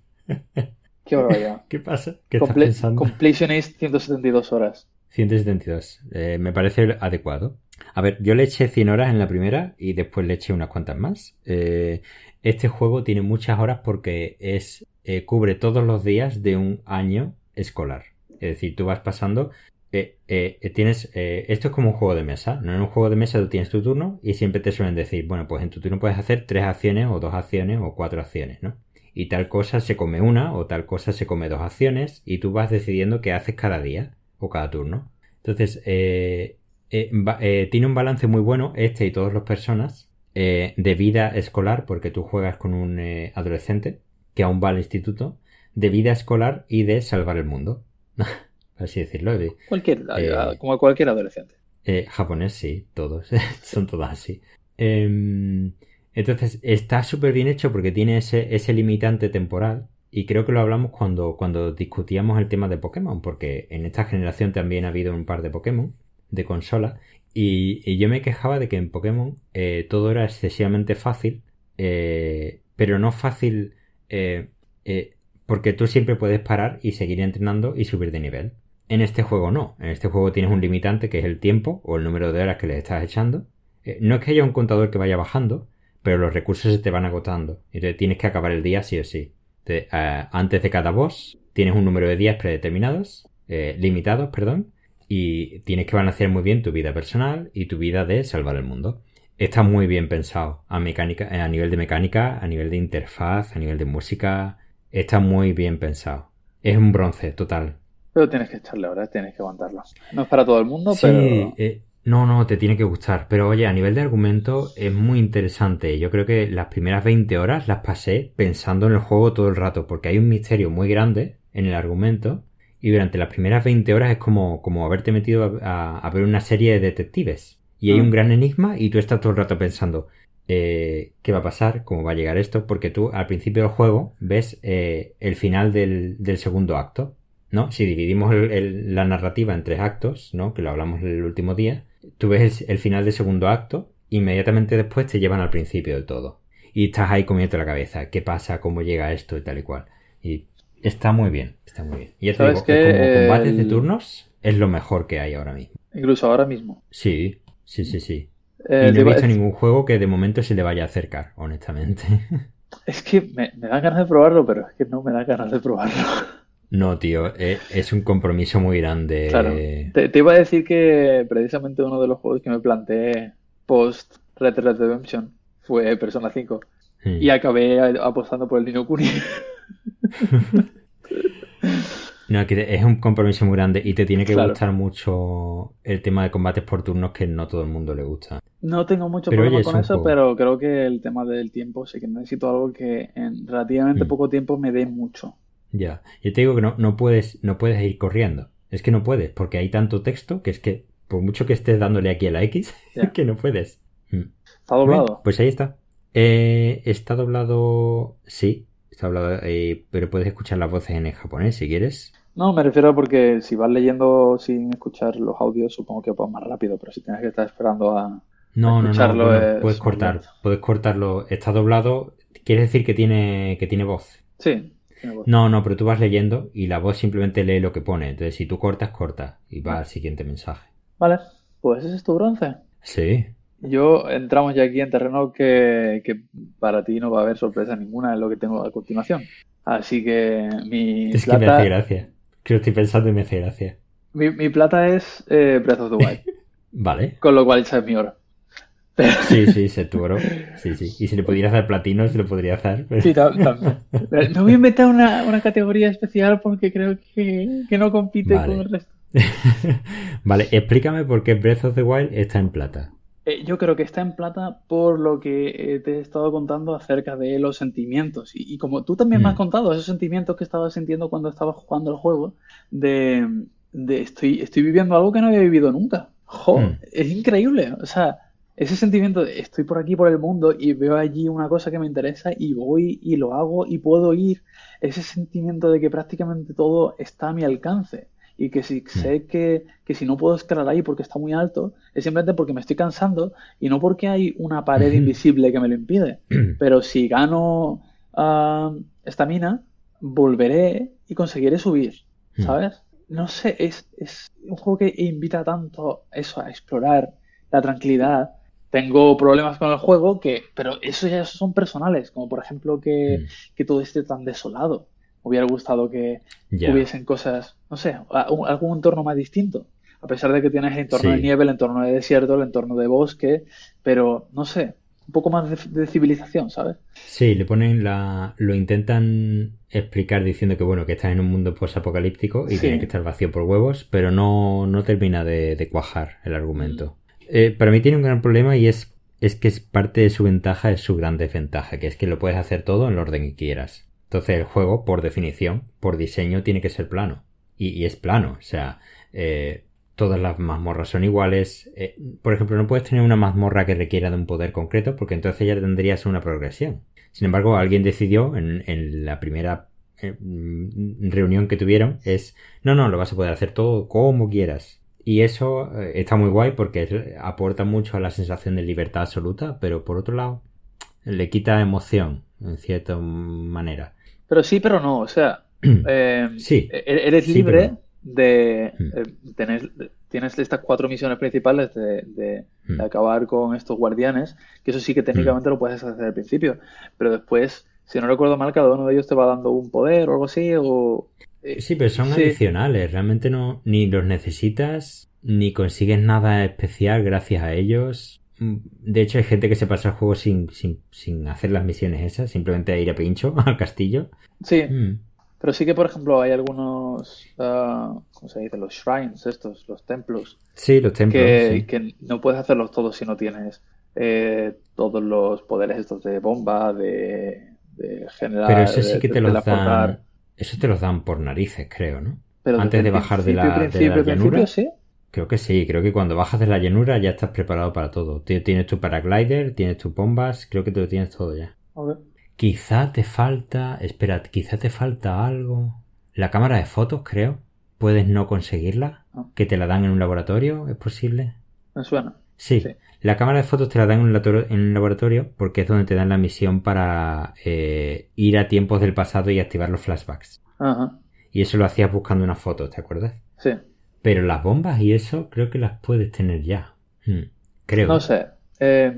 Qué barbaridad. ¿Qué pasa? ¿Qué estás Comple- pensando? completionist 172 horas. 172. Eh, me parece adecuado. A ver, yo le eché 100 horas en la primera y después le eché unas cuantas más. Eh, este juego tiene muchas horas porque es eh, cubre todos los días de un año escolar. Es decir, tú vas pasando. eh, eh, tienes eh, esto es como un juego de mesa. No en un juego de mesa tú tienes tu turno y siempre te suelen decir, bueno, pues en tu turno puedes hacer tres acciones o dos acciones o cuatro acciones, ¿no? Y tal cosa se come una o tal cosa se come dos acciones y tú vas decidiendo qué haces cada día o cada turno. Entonces, tiene un balance muy bueno este y todas las personas de vida escolar, porque tú juegas con un adolescente que aún va al instituto, de vida escolar y de salvar el mundo. Así decirlo. de- Cualquier, Eh, como cualquier adolescente. eh, japonés, sí, todos. Son todos así. Em, entonces, está súper bien hecho porque tiene ese, ese limitante temporal. Y creo que lo hablamos cuando, cuando discutíamos el tema de Pokémon, porque en esta generación también ha habido un par de Pokémon de consola. Y, y yo me quejaba de que en Pokémon eh, todo era excesivamente fácil, eh, pero no fácil eh, eh, porque tú siempre puedes parar y seguir entrenando y subir de nivel. En este juego no. En este juego tienes un limitante que es el tiempo o el número de horas que le estás echando. Eh, no es que haya un contador que vaya bajando, pero los recursos se te van agotando. Entonces tienes que acabar el día sí o sí. Eh, antes de cada boss tienes un número de días predeterminados, eh, limitados, perdón, y tienes que balancear muy bien tu vida personal y tu vida de salvar el mundo. Está muy bien pensado a, mecánica, a nivel de mecánica, a nivel de interfaz, a nivel de música. Está muy bien pensado. Es un bronce total. Pero tienes que echarle horas, tienes que aguantarlo. No es para todo el mundo, Sí, pero eh, no, no, te tiene que gustar. Pero oye, a nivel de argumento es muy interesante. Yo creo que las primeras 20 horas las pasé pensando en el juego todo el rato, porque hay un misterio muy grande en el argumento. Y durante las primeras 20 horas es como, como haberte metido a, a- a ver una serie de detectives. Y hay Mm. un gran enigma y tú estás todo el rato pensando, eh, ¿qué va a pasar? ¿Cómo va a llegar esto? Porque tú al principio del juego ves eh, el final del, del segundo acto. ¿no? Si dividimos el- el- la narrativa en tres actos, ¿no? Que lo hablamos el último día, tú ves el, el final del segundo acto, inmediatamente después te llevan al principio del todo. Y estás ahí comiendo la cabeza, ¿qué pasa? ¿Cómo llega esto? Y tal y cual. Y está muy bien, está muy bien. Y ya te ¿Sabes digo, que como combates de turnos es lo mejor que hay ahora mismo. incluso ahora mismo. Sí, sí, sí, sí. Eh, y no he visto ningún juego que de momento se le vaya a acercar, honestamente. Es que me, me dan ganas de probarlo, pero es que no me da ganas de probarlo. No, tío, e- es un compromiso muy grande. Claro. Te, te iba a decir que precisamente uno de los juegos que me planteé post Red Dead Redemption fue Persona 5 Mm. y acabé apostando por el Nino Kuni. No, que te- es un compromiso muy grande y te tiene que Claro. gustar mucho el tema de combates por turnos que no todo el mundo le gusta. No tengo mucho Pero, problema oye, es con eso, pero creo que el tema del tiempo sí que necesito algo que en relativamente Mm. poco tiempo me dé mucho. Ya. Yo te digo que no, no puedes, no puedes ir corriendo. Es que no puedes, porque hay tanto texto que es que, por mucho que estés dándole aquí a la X, que no puedes. Mm. ¿Está doblado? pues ahí está. Eh, está doblado, sí, está doblado, eh, pero puedes escuchar las voces en japonés si quieres. No, me refiero porque si vas leyendo sin escuchar los audios, supongo que vas más rápido, pero si tienes que estar esperando a, No, no, no, escucharlo es puedes cortar, lento. puedes cortarlo. Está doblado, quiere decir que tiene, que tiene voz. Sí. tiene voz. No, no, pero tú vas leyendo y la voz simplemente lee lo que pone. Entonces, si tú cortas, corta y va al siguiente mensaje. Vale, pues ese es tu bronce. Sí. Yo entramos ya aquí en terreno que, que para ti no va a haber sorpresa ninguna en lo que tengo a continuación. Así que mi Es que me plata, hace gracia. Que lo estoy pensando y me hace gracia. mi, mi plata es eh, Breath of the Wild, Vale. con lo cual esa es mi oro. Sí, sí, se tu oro. Sí, sí. Y si le pudieras dar platino, se lo podría dar. pero- Sí, tam- también. Me voy a inventar una, una categoría especial porque creo que, que no compite Vale. con el resto. Vale, explícame por qué Breath of the Wild está en plata. Eh, yo creo que está en plata por lo que eh, te he estado contando acerca de los sentimientos. Y, y como tú también me has Mm. contado esos sentimientos que estabas sintiendo cuando estabas jugando el juego, de, de estoy, estoy viviendo algo que no había vivido nunca. Jo, Mm. es increíble. O sea, ese sentimiento de estoy por aquí por el mundo y veo allí una cosa que me interesa y voy y lo hago y puedo ir. Ese sentimiento de que prácticamente todo está a mi alcance. Y que si sé que, que si no puedo escalar ahí porque está muy alto, es simplemente porque me estoy cansando y no porque hay una pared invisible que me lo impide. Pero si gano ah, estamina, volveré y conseguiré subir, Mm. ¿sabes? No sé, es, es un juego que invita tanto eso, a explorar la tranquilidad. Tengo problemas con el juego, que, pero eso ya son personales, como por ejemplo que, Mm. que todo esté tan desolado. Hubiera gustado que hubiesen cosas, no sé, algún entorno más distinto. A pesar de que tienes el entorno de nieve, el entorno de desierto, el entorno de bosque, pero no sé, un poco más de, de civilización, ¿sabes? Sí, le ponen la. Lo intentan explicar diciendo que bueno, que estás en un mundo posapocalíptico y Sí. tiene que estar vacío por huevos, pero no, no termina de, de cuajar el argumento. Eh, para mí tiene un gran problema y es, es que es parte de su ventaja es su gran desventaja, que es que lo puedes hacer todo en el orden que quieras. Entonces el juego, por definición, por diseño, tiene que ser plano. Y, y es plano, o sea, eh, todas las mazmorras son iguales. Eh, por ejemplo, no puedes tener una mazmorra que requiera de un poder concreto porque entonces ya tendrías una progresión. Sin embargo, alguien decidió en, en la primera eh, mm, reunión que tuvieron es, no, no, lo vas a poder hacer todo como quieras. Y eso eh, está muy guay porque aporta mucho a la sensación de libertad absoluta, pero por otro lado, le quita emoción, en cierta manera. Pero sí, pero no, o sea, eh, Sí. e- eres Sí, libre no. de Mm. eh, tener, tienes estas cuatro misiones principales de, de- de Mm. acabar con estos guardianes, que eso sí que técnicamente lo puedes hacer al principio, pero después, si no recuerdo mal, cada uno de ellos te va dando un poder o algo así, o... eh, Sí, pero son sí. adicionales, realmente no, ni los necesitas, ni consigues nada especial gracias a ellos. Mm, De hecho, hay gente que se pasa el juego sin, sin, sin hacer las misiones esas, simplemente ir a pincho al castillo. Sí, Mm. pero sí que, por ejemplo, hay algunos, ah, ¿cómo se dice? Los shrines, estos, los templos, Sí, los templos. que, sí. que no puedes hacerlos todos si no tienes eh, todos los poderes estos de bomba, de, de generar, Pero eso sí que de te los dan. Eso te los dan por narices, creo, ¿no? Pero antes de bajar de la, principio, de la principio, llanura. sí. Creo que sí, creo que cuando bajas de la llanura ya estás preparado para todo. Ti- Tienes tu paraglider, tienes tus bombas, creo que te lo tienes todo ya. Ok. Quizá te falta, espera, quizá te falta algo. La cámara de fotos, creo. Puedes no conseguirla. Ah. Que te la dan en un laboratorio, ¿es posible? Me suena. Sí. Sí. La cámara de fotos te la dan en un, laboratorio porque es donde te dan la misión para eh, ir a tiempos del pasado y activar los flashbacks. Ajá. Y eso lo hacías buscando unas fotos, ¿te acuerdas? Sí. Pero las bombas y eso creo que las puedes tener ya. Hmm, Creo. No sé. Eh,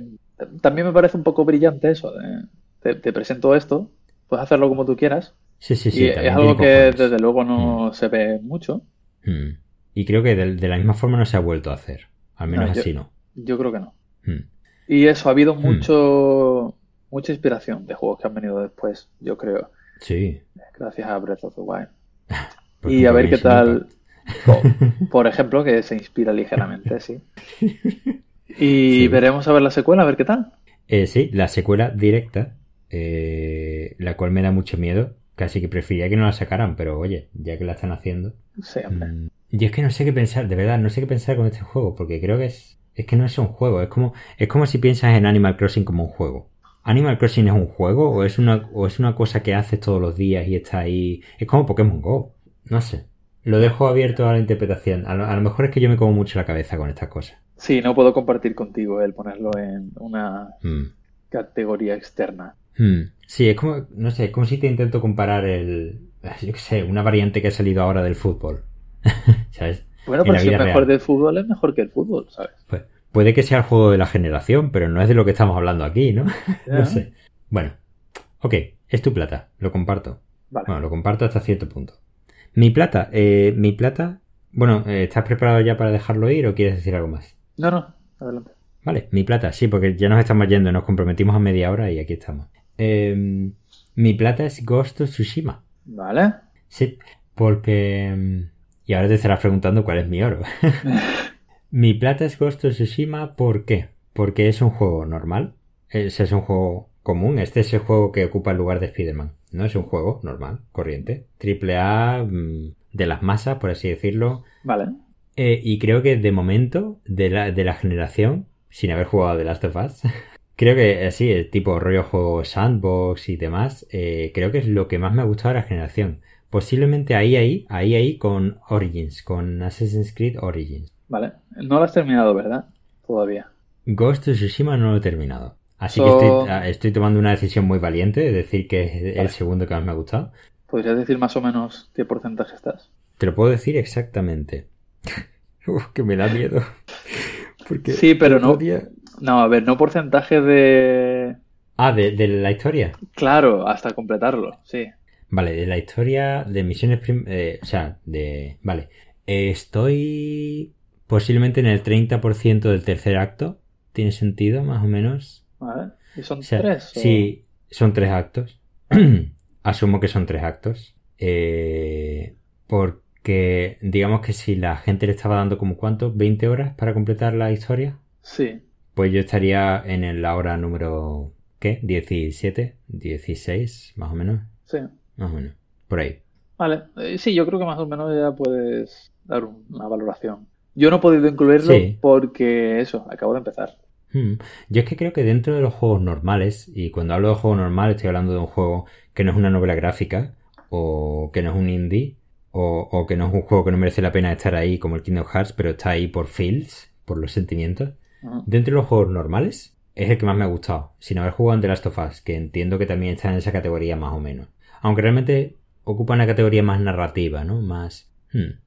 también me parece un poco brillante eso. de- te, te presento esto, puedes hacerlo como tú quieras. Sí, sí, sí. y es algo que desde luego no se ve mucho. Hmm. Y creo que de, de la misma forma no se ha vuelto a hacer. Al menos No, yo- así no. Yo creo que no. Hmm. Y eso, ha habido Hmm. mucho, mucha inspiración de juegos que han venido después, yo creo, Sí. gracias a Breath of the Wild. Y a ver qué tal, Impact. Po- por ejemplo, que se inspira ligeramente, sí. Y Sí. veremos a ver la secuela, a ver qué tal. Eh, sí, la secuela directa, eh, la cual me da mucho miedo. Casi que preferiría que no la sacaran, pero oye, ya que la están haciendo. Sí, hombre. Mm, Y es que no sé qué pensar, de verdad, no sé qué pensar con este juego, porque creo que es, es que no es un juego, es como, es como si piensas en Animal Crossing como un juego. ¿Animal Crossing es un juego o es una, o es una cosa que haces todos los días y está ahí? Es como Pokémon Go. No sé. Lo dejo abierto a la interpretación. A lo, a lo mejor es que yo me como mucho la cabeza con estas cosas. Sí, no puedo compartir contigo el ponerlo en una Mm. categoría externa. Hmm. Sí, es como, no sé, es como si te intento comparar el, yo qué sé, una variante que ha salido ahora del fútbol. ¿Sabes? Bueno, En pero si es mejor real. del fútbol, es mejor que el fútbol, ¿sabes? Pues, puede que sea el juego de la generación, pero no es de lo que estamos hablando aquí, ¿no? No sé. Bueno, ok, es tu plata, lo comparto. Vale. Bueno, lo comparto hasta cierto punto. Mi plata, eh, mi plata, bueno, eh, ¿estás preparado ya para dejarlo ir o quieres decir algo más? No, no, adelante. Vale, mi plata, sí, porque ya nos estamos yendo, nos comprometimos a media hora y aquí estamos. Eh, mi plata es Ghost of Tsushima. Vale. Sí, porque... mm, Y ahora te estarás preguntando cuál es mi oro. mi plata es Ghost of Tsushima, ¿por qué? Porque es un juego normal. Es, es un juego común. Este es el juego que ocupa el lugar de Spider-Man. No es un juego normal, corriente. Triple A, mm, de las masas, por así decirlo. Vale. Eh, y creo que de momento, de la, de la generación, sin haber jugado The Last of Us, creo que así, el tipo rollo juego sandbox y demás, eh, creo que es lo que más me ha gustado de la generación. Posiblemente ahí, ahí, ahí, ahí con Origins, con Assassin's Creed Origins. Vale. No lo has terminado, ¿verdad? Todavía. Ghost of Tsushima no lo he terminado. Así So- que estoy, ah, estoy tomando una decisión muy valiente de decir que es el segundo que más me ha gustado. ¿Podrías decir más o menos qué porcentaje estás? Te lo puedo decir exactamente. Uf, que me da miedo. Porque Sí, pero no- día- No, a ver, no porcentaje de... Ah, de, de la historia. Claro, hasta completarlo, sí. Vale, de la historia de misiones... prim- eh, o sea, de... Vale. Eh, estoy posiblemente en el 30% del tercer acto. ¿Tiene sentido, más o menos? Vale. ¿Y son O sea, tres? o- Sí, son tres actos. Asumo que son tres actos. Eh, porque digamos que si la gente le estaba dando como cuánto, 20 horas para completar la historia, Sí. pues yo estaría en la hora número, ¿qué? 17, 16, más o menos. Sí. Más o menos. Por ahí. Vale. Eh, sí, yo creo que más o menos ya puedes dar un- una valoración. Yo no he podido incluirlo Sí. porque eso, acabo de empezar. Hmm. Yo es que creo que dentro de los juegos normales, y cuando hablo de juego normal estoy hablando de un juego que no es una novela gráfica, o que no es un indie, o, o que no es un juego que no merece la pena estar ahí como el Kingdom Hearts, pero está ahí por feels, por los sentimientos. Ujú. Dentro de los juegos normales, es el que más me ha gustado, sin haber jugado en The Last of Us, que entiendo que también está en esa categoría más o menos. Aunque realmente ocupa una categoría más narrativa, ¿no? Más... hmm.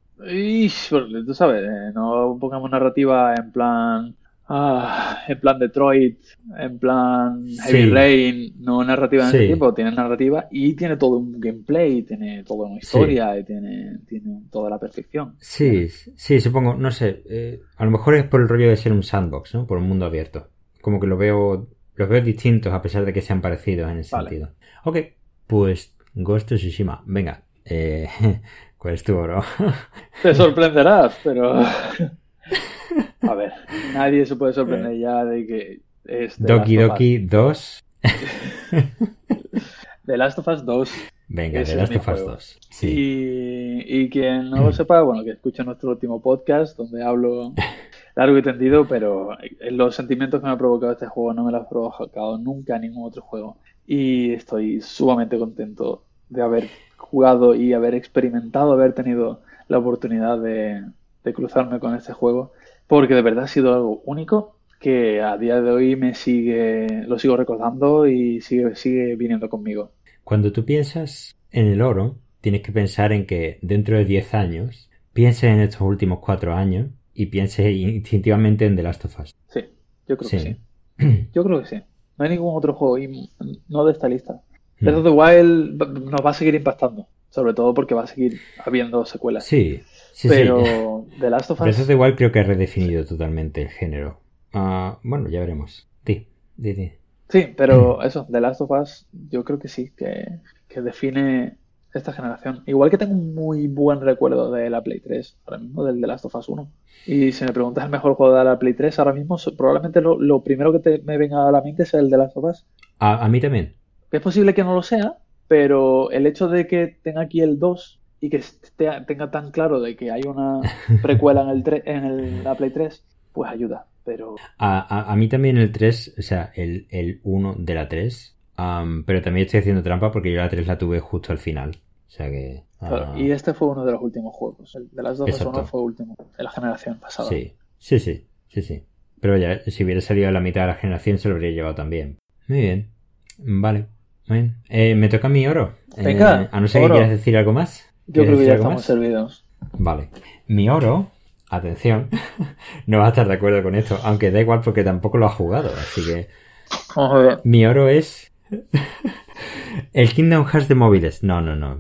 Porque tú sabes, eh, no pongamos narrativa en plan. Ah, en plan Detroit, en plan Heavy Sí. Rain, no narrativa de ese Sí. tipo, tiene narrativa y tiene todo un gameplay, tiene toda una historia y tiene, tiene toda la perfección. Sí, sí, supongo, no sé, eh, a lo mejor es por el rollo de ser un sandbox, ¿no? Por un mundo abierto. Como que lo veo, los veo distintos a pesar de que sean parecidos en ese Vale. sentido. Ok, pues Ghost of Tsushima, venga, eh, ¿cuál es tu oro? Te sorprenderás, pero. A ver, nadie se puede sorprender ya de que es The Doki Last Doki 2, Us. The Last of Us 2. venga, The Last of Us juego. 2. Sí, Y, y quien no lo sepa, bueno, que escuche nuestro último podcast donde hablo largo y tendido, pero los sentimientos que me ha provocado este juego no me los ha provocado nunca ningún otro juego. Y estoy sumamente contento de haber jugado y haber experimentado, haber tenido la oportunidad de, de cruzarme con este juego, porque de verdad ha sido algo único que a día de hoy me sigue, lo sigo recordando y sigue, sigue viniendo conmigo. Cuando tú piensas en el oro, tienes que pensar en que dentro de 10 años, pienses en estos últimos 4 años y pienses instintivamente en The Last of Us. Sí, yo creo Sí. que sí. Yo creo que sí. No hay ningún otro juego, y no de esta lista. Hmm. Breath of the Wild nos va a seguir impactando, sobre todo porque va a seguir habiendo secuelas. Sí, sí, sí. Pero The Last of Breath Us, of the Wild creo que ha redefinido totalmente el género. Ah, bueno, ya veremos. Di, di, di. sí, pero eso, The Last of Us, yo creo que sí, que, que define esta generación. Igual que tengo un muy buen recuerdo de la Play 3, ahora mismo del The Last of Us 1. Y si me preguntas el mejor juego de la Play 3, ahora mismo probablemente lo, lo primero que te- me venga a la mente sea el The Last of Us. A, a mí también. Es posible que no lo sea, pero el hecho de que tenga aquí el 2 y que esté- tenga tan claro de que hay una precuela en el, tre- en el- la Play 3, pues ayuda. Pero A, a- a mí también el 3, o sea, el, el 1 de la 3. am, pero también estoy haciendo trampa porque yo la 3 la tuve justo al final. O sea que Claro, y este fue uno de los últimos juegos. El de las dos Exacto. fue último, de la generación pasada. Sí, sí, sí, sí, sí. Pero ya, si hubiera salido a la mitad de la generación, se lo habría llevado también. Muy bien. Vale. Muy bien. Eh, me toca mi oro. Venga. Eh, a no ser que quieras decir algo más. Yo creo que ya estamos servidos. Vale. Mi oro, atención, no vas a estar de acuerdo con esto, aunque da igual porque tampoco lo has jugado, así que. Vamos a ver. Mi oro es. El Kingdom Hearts de móviles. No, no, no.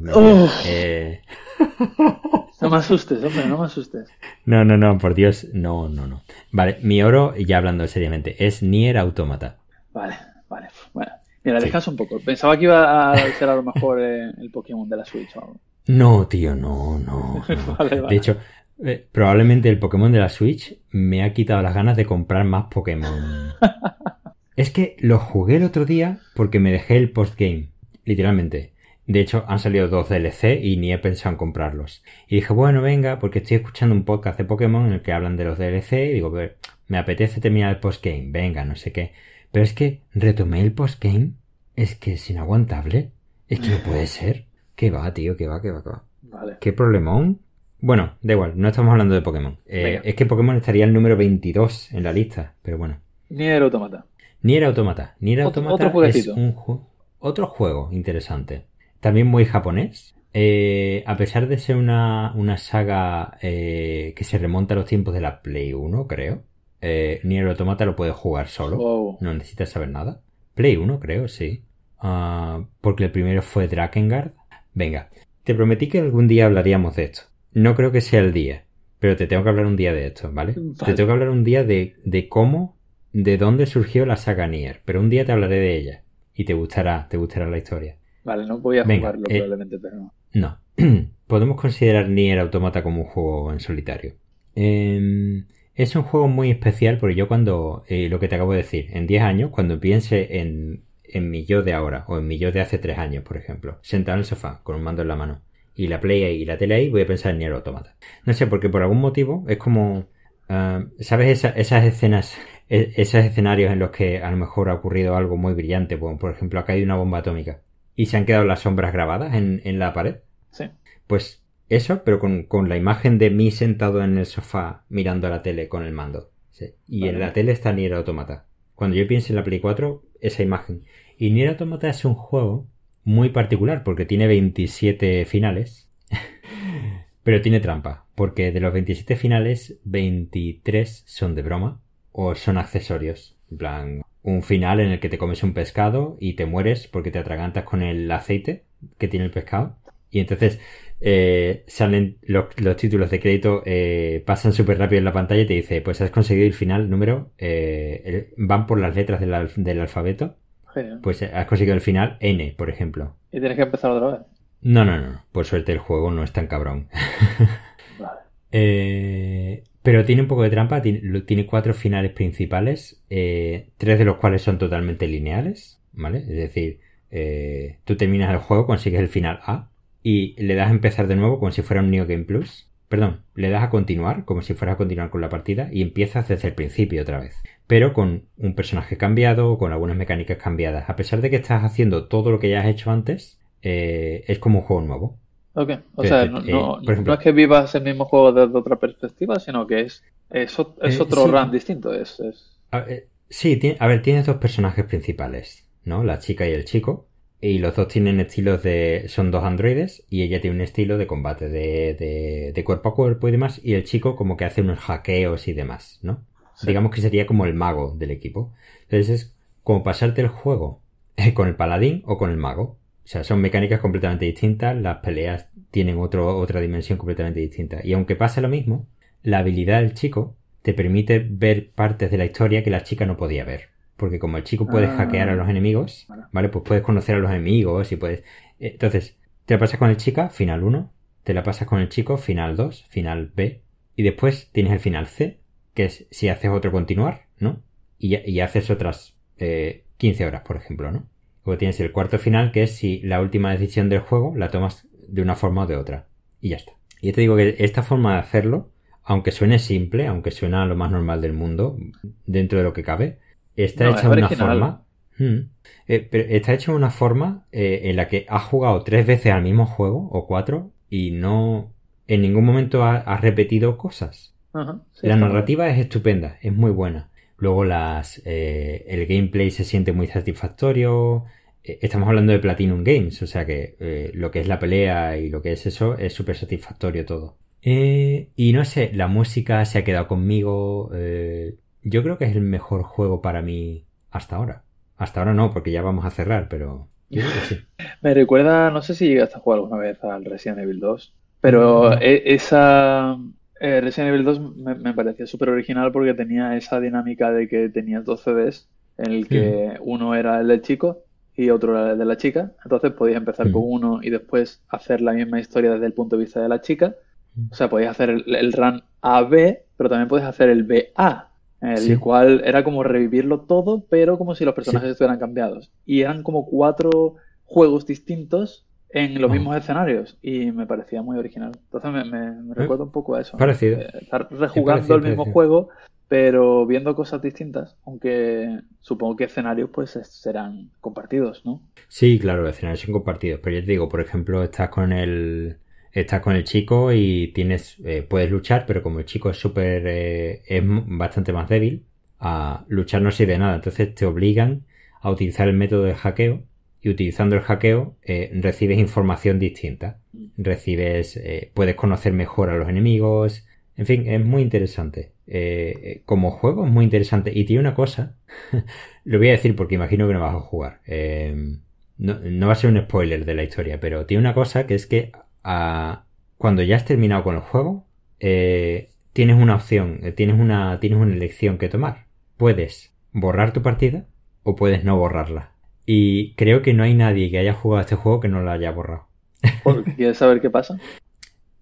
Eh, no me asustes, hombre, no me asustes. No, no, no, por Dios, no, no, no. Vale, mi oro, ya hablando seriamente, es Nier Automata. Vale, vale. Bueno, mira, descansa un poco. Pensaba que iba a ser a lo mejor eh, el Pokémon de la Switch o algo. No, tío, no, no. De hecho, eh, probablemente el Pokémon de la Switch me ha quitado las ganas de comprar más Pokémon. es que lo jugué el otro día porque me dejé el postgame literalmente. De hecho, han salido dos DLC y ni he pensado en comprarlos. Y dije, bueno, venga, porque estoy escuchando un podcast de Pokémon en el que hablan de los DLC y digo, me apetece terminar el postgame, venga, no sé qué. Pero es que retomé el postgame, es que es inaguantable. Es que no puede ser. ¿Qué va, tío? ¿Qué va? ¿Qué va? ¿Qué va? Vale. ¿Qué problemón? Bueno, da igual, no estamos hablando de Pokémon. Eh, es que Pokémon estaría el número 22 en la lista, pero bueno. Nier Automata. Nier Automata. Nier Automata otro, es un juego otro juego interesante, también muy japonés. Eh, a pesar de ser una, saga eh, que se remonta a los tiempos de la Play 1, creo. Eh, Nier Automata lo puedes jugar solo. No necesitas saber nada. Play 1, creo, sí. Ah, porque el primero fue Drakengard. Venga, te prometí que algún día hablaríamos de esto. No creo que sea el día, pero te tengo que hablar un día de esto, ¿vale? Te tengo que hablar un día de, de cómo, de dónde surgió la saga Nier, pero un día te hablaré de ella y te gustará, te gustará la historia. Vale, no voy a jugarlo eh, probablemente, pero no. No. Podemos considerar Nier Automata como un juego en solitario. Em, es un juego muy especial porque yo cuando, eh, lo que te acabo de decir, en 10 años, cuando piense en, en mi yo de ahora o en mi yo de hace 3 años, por ejemplo, sentado en el sofá con un mando en la mano y la Play ahí y la tele ahí, voy a pensar en Nier Automata. No sé, porque por algún motivo es como... Ah, ¿Sabes esas escenas e, esos escenarios en los que a lo mejor ha ocurrido algo muy brillante, como por ejemplo ha caído una bomba atómica y se han quedado las sombras grabadas en, la pared. Sí. Pues eso, pero con, la imagen de mí sentado en el sofá mirando a la tele con el mando. Y en la tele está Nier Automata. Cuando yo pienso en la Play 4, esa imagen. Y Nier Automata es un juego muy particular porque tiene 27 finales. pero tiene trampa, porque de los 27 finales, 23 son de broma o son accesorios. En plan, un final en el que te comes un pescado y te mueres porque te atragantas con el aceite que tiene el pescado. Y entonces eh, salen los, títulos de crédito, eh, pasan súper rápido en la pantalla y te dice, pues has conseguido el final número, eh, van por las letras del, del alfabeto. Pues has conseguido el final N, por ejemplo. ¿Y tienes que empezar otra vez? No, no, no. Por suerte el juego no es tan cabrón. vale. eh, pero tiene un poco de trampa, tiene, cuatro finales principales, eh, tres de los cuales son totalmente lineales, ¿vale? Es decir, eh, tú terminas el juego, consigues el final A y le das a empezar de nuevo como si fuera un New Game Plus. Perdón, le das a continuar como si fuera a continuar con la partida y empiezas desde el principio otra vez. Pero con un personaje cambiado, con algunas mecánicas cambiadas. A pesar de que estás haciendo todo lo que ya has hecho antes, eh, es como un juego nuevo. Ok, o sea, no, es que vivas el mismo juego desde otra perspectiva, sino que es, es, eh, otro run distinto. Es, eh, sí, a ver, tienes dos personajes principales, ¿no? La chica y el chico. Y los dos tienen estilos de... son dos androides y ella tiene un estilo de combate de, de, cuerpo a cuerpo y demás. Y el chico como que hace unos hackeos y demás, ¿no? Digamos que sería como el mago del equipo. Entonces es como pasarte el juego con el paladín o con el mago. O sea, son mecánicas completamente distintas, las peleas tienen otro, otra dimensión completamente distinta. Y aunque pase lo mismo, la habilidad del chico te permite ver partes de la historia que la chica no podía ver. Porque como el chico puede hackear a los enemigos, ¿vale? Pues puedes conocer a los enemigos y puedes... Eh, entonces, te la pasas con el chica, final 1, te la pasas con el chico, final 2, final B, y después tienes el final C, que es si haces otro continuar, ¿no? Y, y haces otras eh, 15 horas, por ejemplo, ¿no? Luego tienes el cuarto final, que es si la última decisión del juego la tomas de una forma o de otra. Y ya está. Y te digo que esta forma de hacerlo, aunque suene simple, aunque suena lo más normal del mundo, dentro de lo que cabe, está hecha de una forma. Hmm, eh, pero está hecha de una forma eh, en la que has jugado tres veces al mismo juego, o cuatro, y no en ningún momento ha, repetido cosas. La narrativa es estupenda, es muy buena. Luego las eh, el gameplay se siente muy satisfactorio. Eh, estamos hablando de Platinum Games, o sea que eh, lo que es la pelea y lo que es eso es súper satisfactorio todo. y no sé, la música se ha quedado conmigo. yo creo que es el mejor juego para mí hasta ahora. Hasta ahora no, porque ya vamos a cerrar, pero yo creo que sí. Me recuerda, no sé si llegaste a jugar alguna vez al Resident Evil 2, pero e, esa eh, Resident Evil 2 me, me parecía súper original porque tenía esa dinámica de que tenías dos CDs en el que uno era el del chico y otro era el de la chica. Entonces podías empezar con uno y después hacer la misma historia desde el punto de vista de la chica. O sea, podías hacer el, run A-B, pero también podías hacer el B-A, el cual era como revivirlo todo, pero como si los personajes estuvieran cambiados. Y eran como cuatro juegos distintos en los mismos escenarios y me parecía muy original. Entonces me, me, eh, recuerda un poco a eso. Parecido. Estar rejugando el mismo juego, pero viendo cosas distintas, aunque supongo que escenarios pues serán compartidos, ¿no? Sí, claro, escenarios son compartidos, pero yo te digo, por ejemplo, estás con el estás con el chico y tienes eh, puedes luchar, pero como el chico es súper eh, es bastante más débil, a luchar no sirve de nada, entonces te obligan a utilizar el método de hackeo y utilizando el hackeo eh, recibes información distinta. Recibes, eh, puedes conocer mejor a los enemigos. En fin, es muy interesante. Eh, como juego es muy interesante. Y tiene una cosa, lo voy a decir porque imagino que no vas a jugar. No, va a ser un spoiler de la historia, pero tiene una cosa que es que cuando ya has terminado con el juego, tienes una opción, tienes una, tienes una elección que tomar. Puedes borrar tu partida o puedes no borrarla. Y creo que no hay nadie que haya jugado este juego que no lo haya borrado. ¿Quieres saber qué pasa?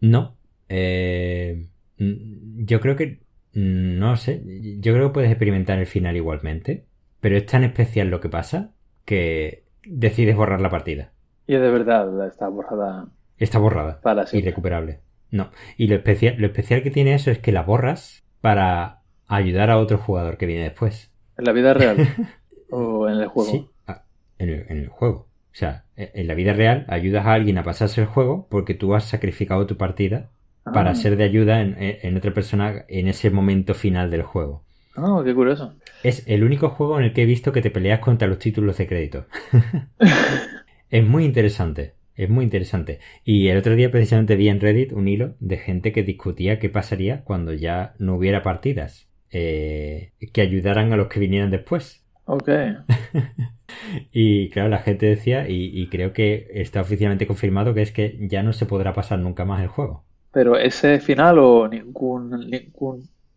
No. Eh, yo creo que. No sé. Yo creo que puedes experimentar el final igualmente. Pero es tan especial lo que pasa que decides borrar la partida. Y de verdad está borrada. Está borrada. Para Irrecuperable. No. Y lo especial, lo especial que tiene eso es que la borras para ayudar a otro jugador que viene después. ¿En la vida real? ¿O en el juego? Sí en el, juego. O sea, e, en la vida real ayudas a alguien a pasarse el juego porque tú has sacrificado tu partida para ah. ser de ayuda en, otra persona en ese momento final del juego. Ah, qué curioso. Es el único juego en el que he visto que te peleas contra los títulos de crédito. es muy interesante. Es muy interesante. Y el otro día precisamente vi en Reddit un hilo de gente que discutía qué pasaría cuando ya no hubiera partidas. Eh, que ayudaran a los que vinieran después. Ok. y claro, la gente decía, y, creo que está oficialmente confirmado, que es que ya no se podrá pasar nunca más el juego. Pero ese final o ningún,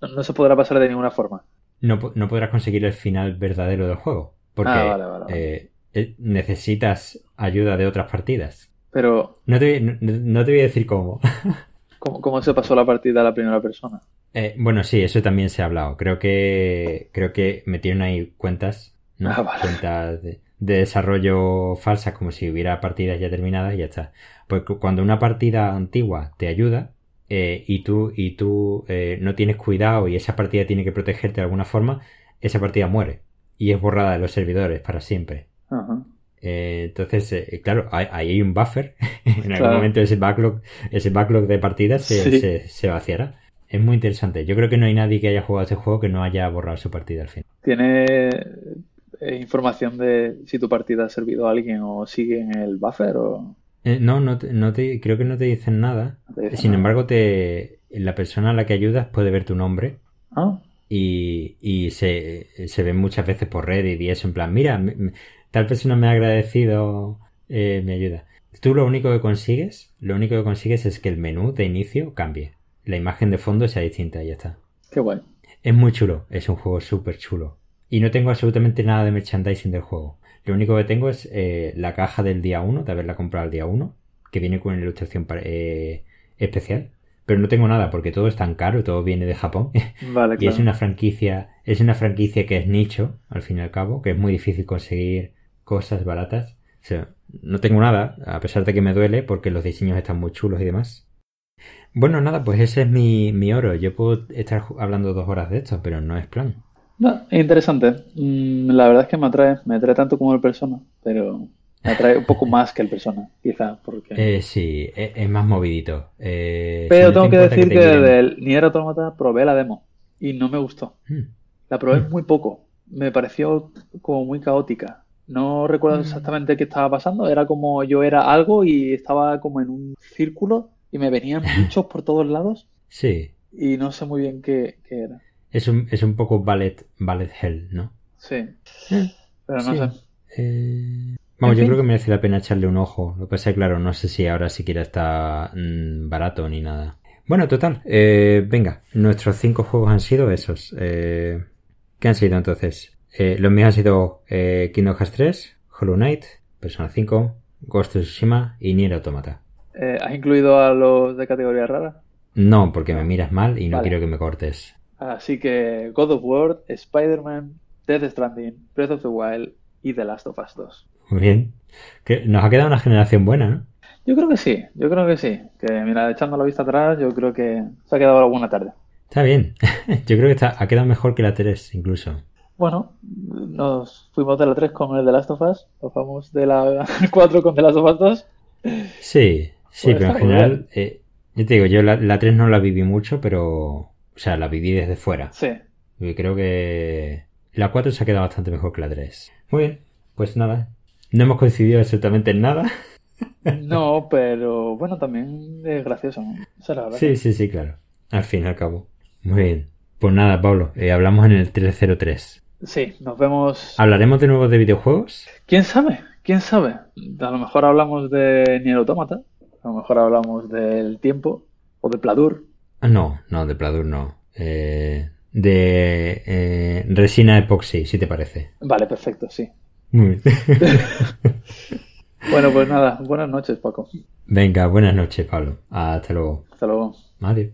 no se podrá pasar de ninguna forma. No, no podrás conseguir el final verdadero del juego. Porque ah, eh, eh, necesitas ayuda de otras partidas. Pero. No te, no, te voy a decir cómo. ¿Cómo, ¿Cómo, se pasó la partida a la primera persona? Eh, bueno, sí, eso también se ha hablado. Creo que creo que metieron ahí cuentas, ¿no? Ah, cuentas de, desarrollo falsas, como si hubiera partidas ya terminadas y ya está. Pues cuando una partida antigua te ayuda eh, y tú y tú eh, no tienes cuidado y esa partida tiene que protegerte de alguna forma, esa partida muere y es borrada de los servidores para siempre. entonces, claro, ahí hay, un buffer. en algún momento ese backlog, ese backlog de partidas se, se, se vaciará. Es muy interesante. Yo creo que no hay nadie que haya jugado este juego que no haya borrado su partida al fin. ¿Tiene eh, información de si tu partida ha servido a alguien o sigue en el buffer o...? Eh, no, no, te, creo que no te dicen nada. Sin embargo, te, la persona a la que ayudas puede ver tu nombre. Ah. Y, y se, se ven muchas veces por Reddit y eso en plan, mira, tal persona me ha agradecido eh, mi ayuda. Tú lo único que consigues, lo único que consigues es que el menú de inicio cambie la imagen de fondo sea distinta y ya está. Qué guay. Es muy chulo, es un juego súper chulo. Y no tengo absolutamente nada de merchandising del juego. Lo único que tengo es eh, la caja del día 1, de haberla comprado el día 1, que viene con una ilustración eh, especial. Pero no tengo nada porque todo es tan caro, todo viene de Japón. Vale, y es una franquicia, es una franquicia que es nicho, al fin y al cabo, que es muy difícil conseguir cosas baratas. O sea, no tengo nada, a pesar de que me duele porque los diseños están muy chulos y demás. Bueno, nada, pues ese es mi, mi oro. Yo puedo estar hablando dos horas de esto, pero no es plan. No, es interesante. Mm, la verdad es que me atrae, me atrae tanto como el persona, pero Me atrae un poco más que el Persona, quizá. Porque... Eh, sí, es, es más movidito. Eh, Pero si no tengo te que decir que, guíen- del Nier Automata probé la demo y no me gustó. Mm. La probé muy poco. Me pareció como muy caótica. No recuerdo exactamente qué estaba pasando. Era como yo era algo y estaba como en un círculo y me venían bichos por todos lados Sí, y no sé muy bien qué, qué era. Es un, es un poco ballet, ballet hell, ¿no? Sí. Pero no Sí. sé. Eh, Vamos, En yo fin. creo que merece la pena echarle un ojo. Lo que pasa es que, claro, no sé si ahora siquiera está mm, barato ni nada. Bueno, total. eh, venga, nuestros cinco juegos han sido esos. Eh, ¿Qué han sido entonces? Eh, los míos han sido eh, Kingdom Hearts 3, Hollow Knight, Persona 5, Ghost of Tsushima y Nier Automata. Eh, ¿Has incluido a los de categoría rara? No, porque me miras mal y no Vale. quiero que me cortes. Así que God of War, Spider-Man, Death Stranding, Breath of the Wild y The Last of Us 2. Muy bien. Que nos ha quedado una generación buena, ¿no? Yo creo que sí, yo creo que sí. Que mira, echando la vista atrás, yo creo que se ha quedado una buena tarde. Está bien. Yo creo que está, ha quedado mejor que la 3, incluso. Bueno, nos fuimos de la 3 con el The Last of Us, nos vamos de la 4 con The Last of Us 2. Sí, sí, Pues pero en general, eh, yo te digo, yo la, la 3 no la viví mucho, pero, o sea, la viví desde fuera. Sí, Y creo que la 4 se ha quedado bastante mejor que la 3. Muy bien, pues nada, no hemos coincidido absolutamente en nada. no, pero bueno, también es gracioso, ¿no? La verdad. Sí, sí, sí, claro. Al fin y al cabo. Muy bien. Pues nada, Pablo, eh, hablamos en el 303. Sí, nos vemos. ¿Hablaremos de nuevo de videojuegos? ¿Quién sabe? ¿Quién sabe? A lo mejor hablamos de Nier Automata, a lo mejor hablamos del tiempo o de Pladur. Ah, no, no, de Pladur no. Eh, de eh, resina epoxi, si te parece. Vale, perfecto, sí. Muy bien. Bueno, pues nada, buenas noches, Paco. Venga, buenas noches, Pablo. Hasta luego. Hasta luego. Adiós.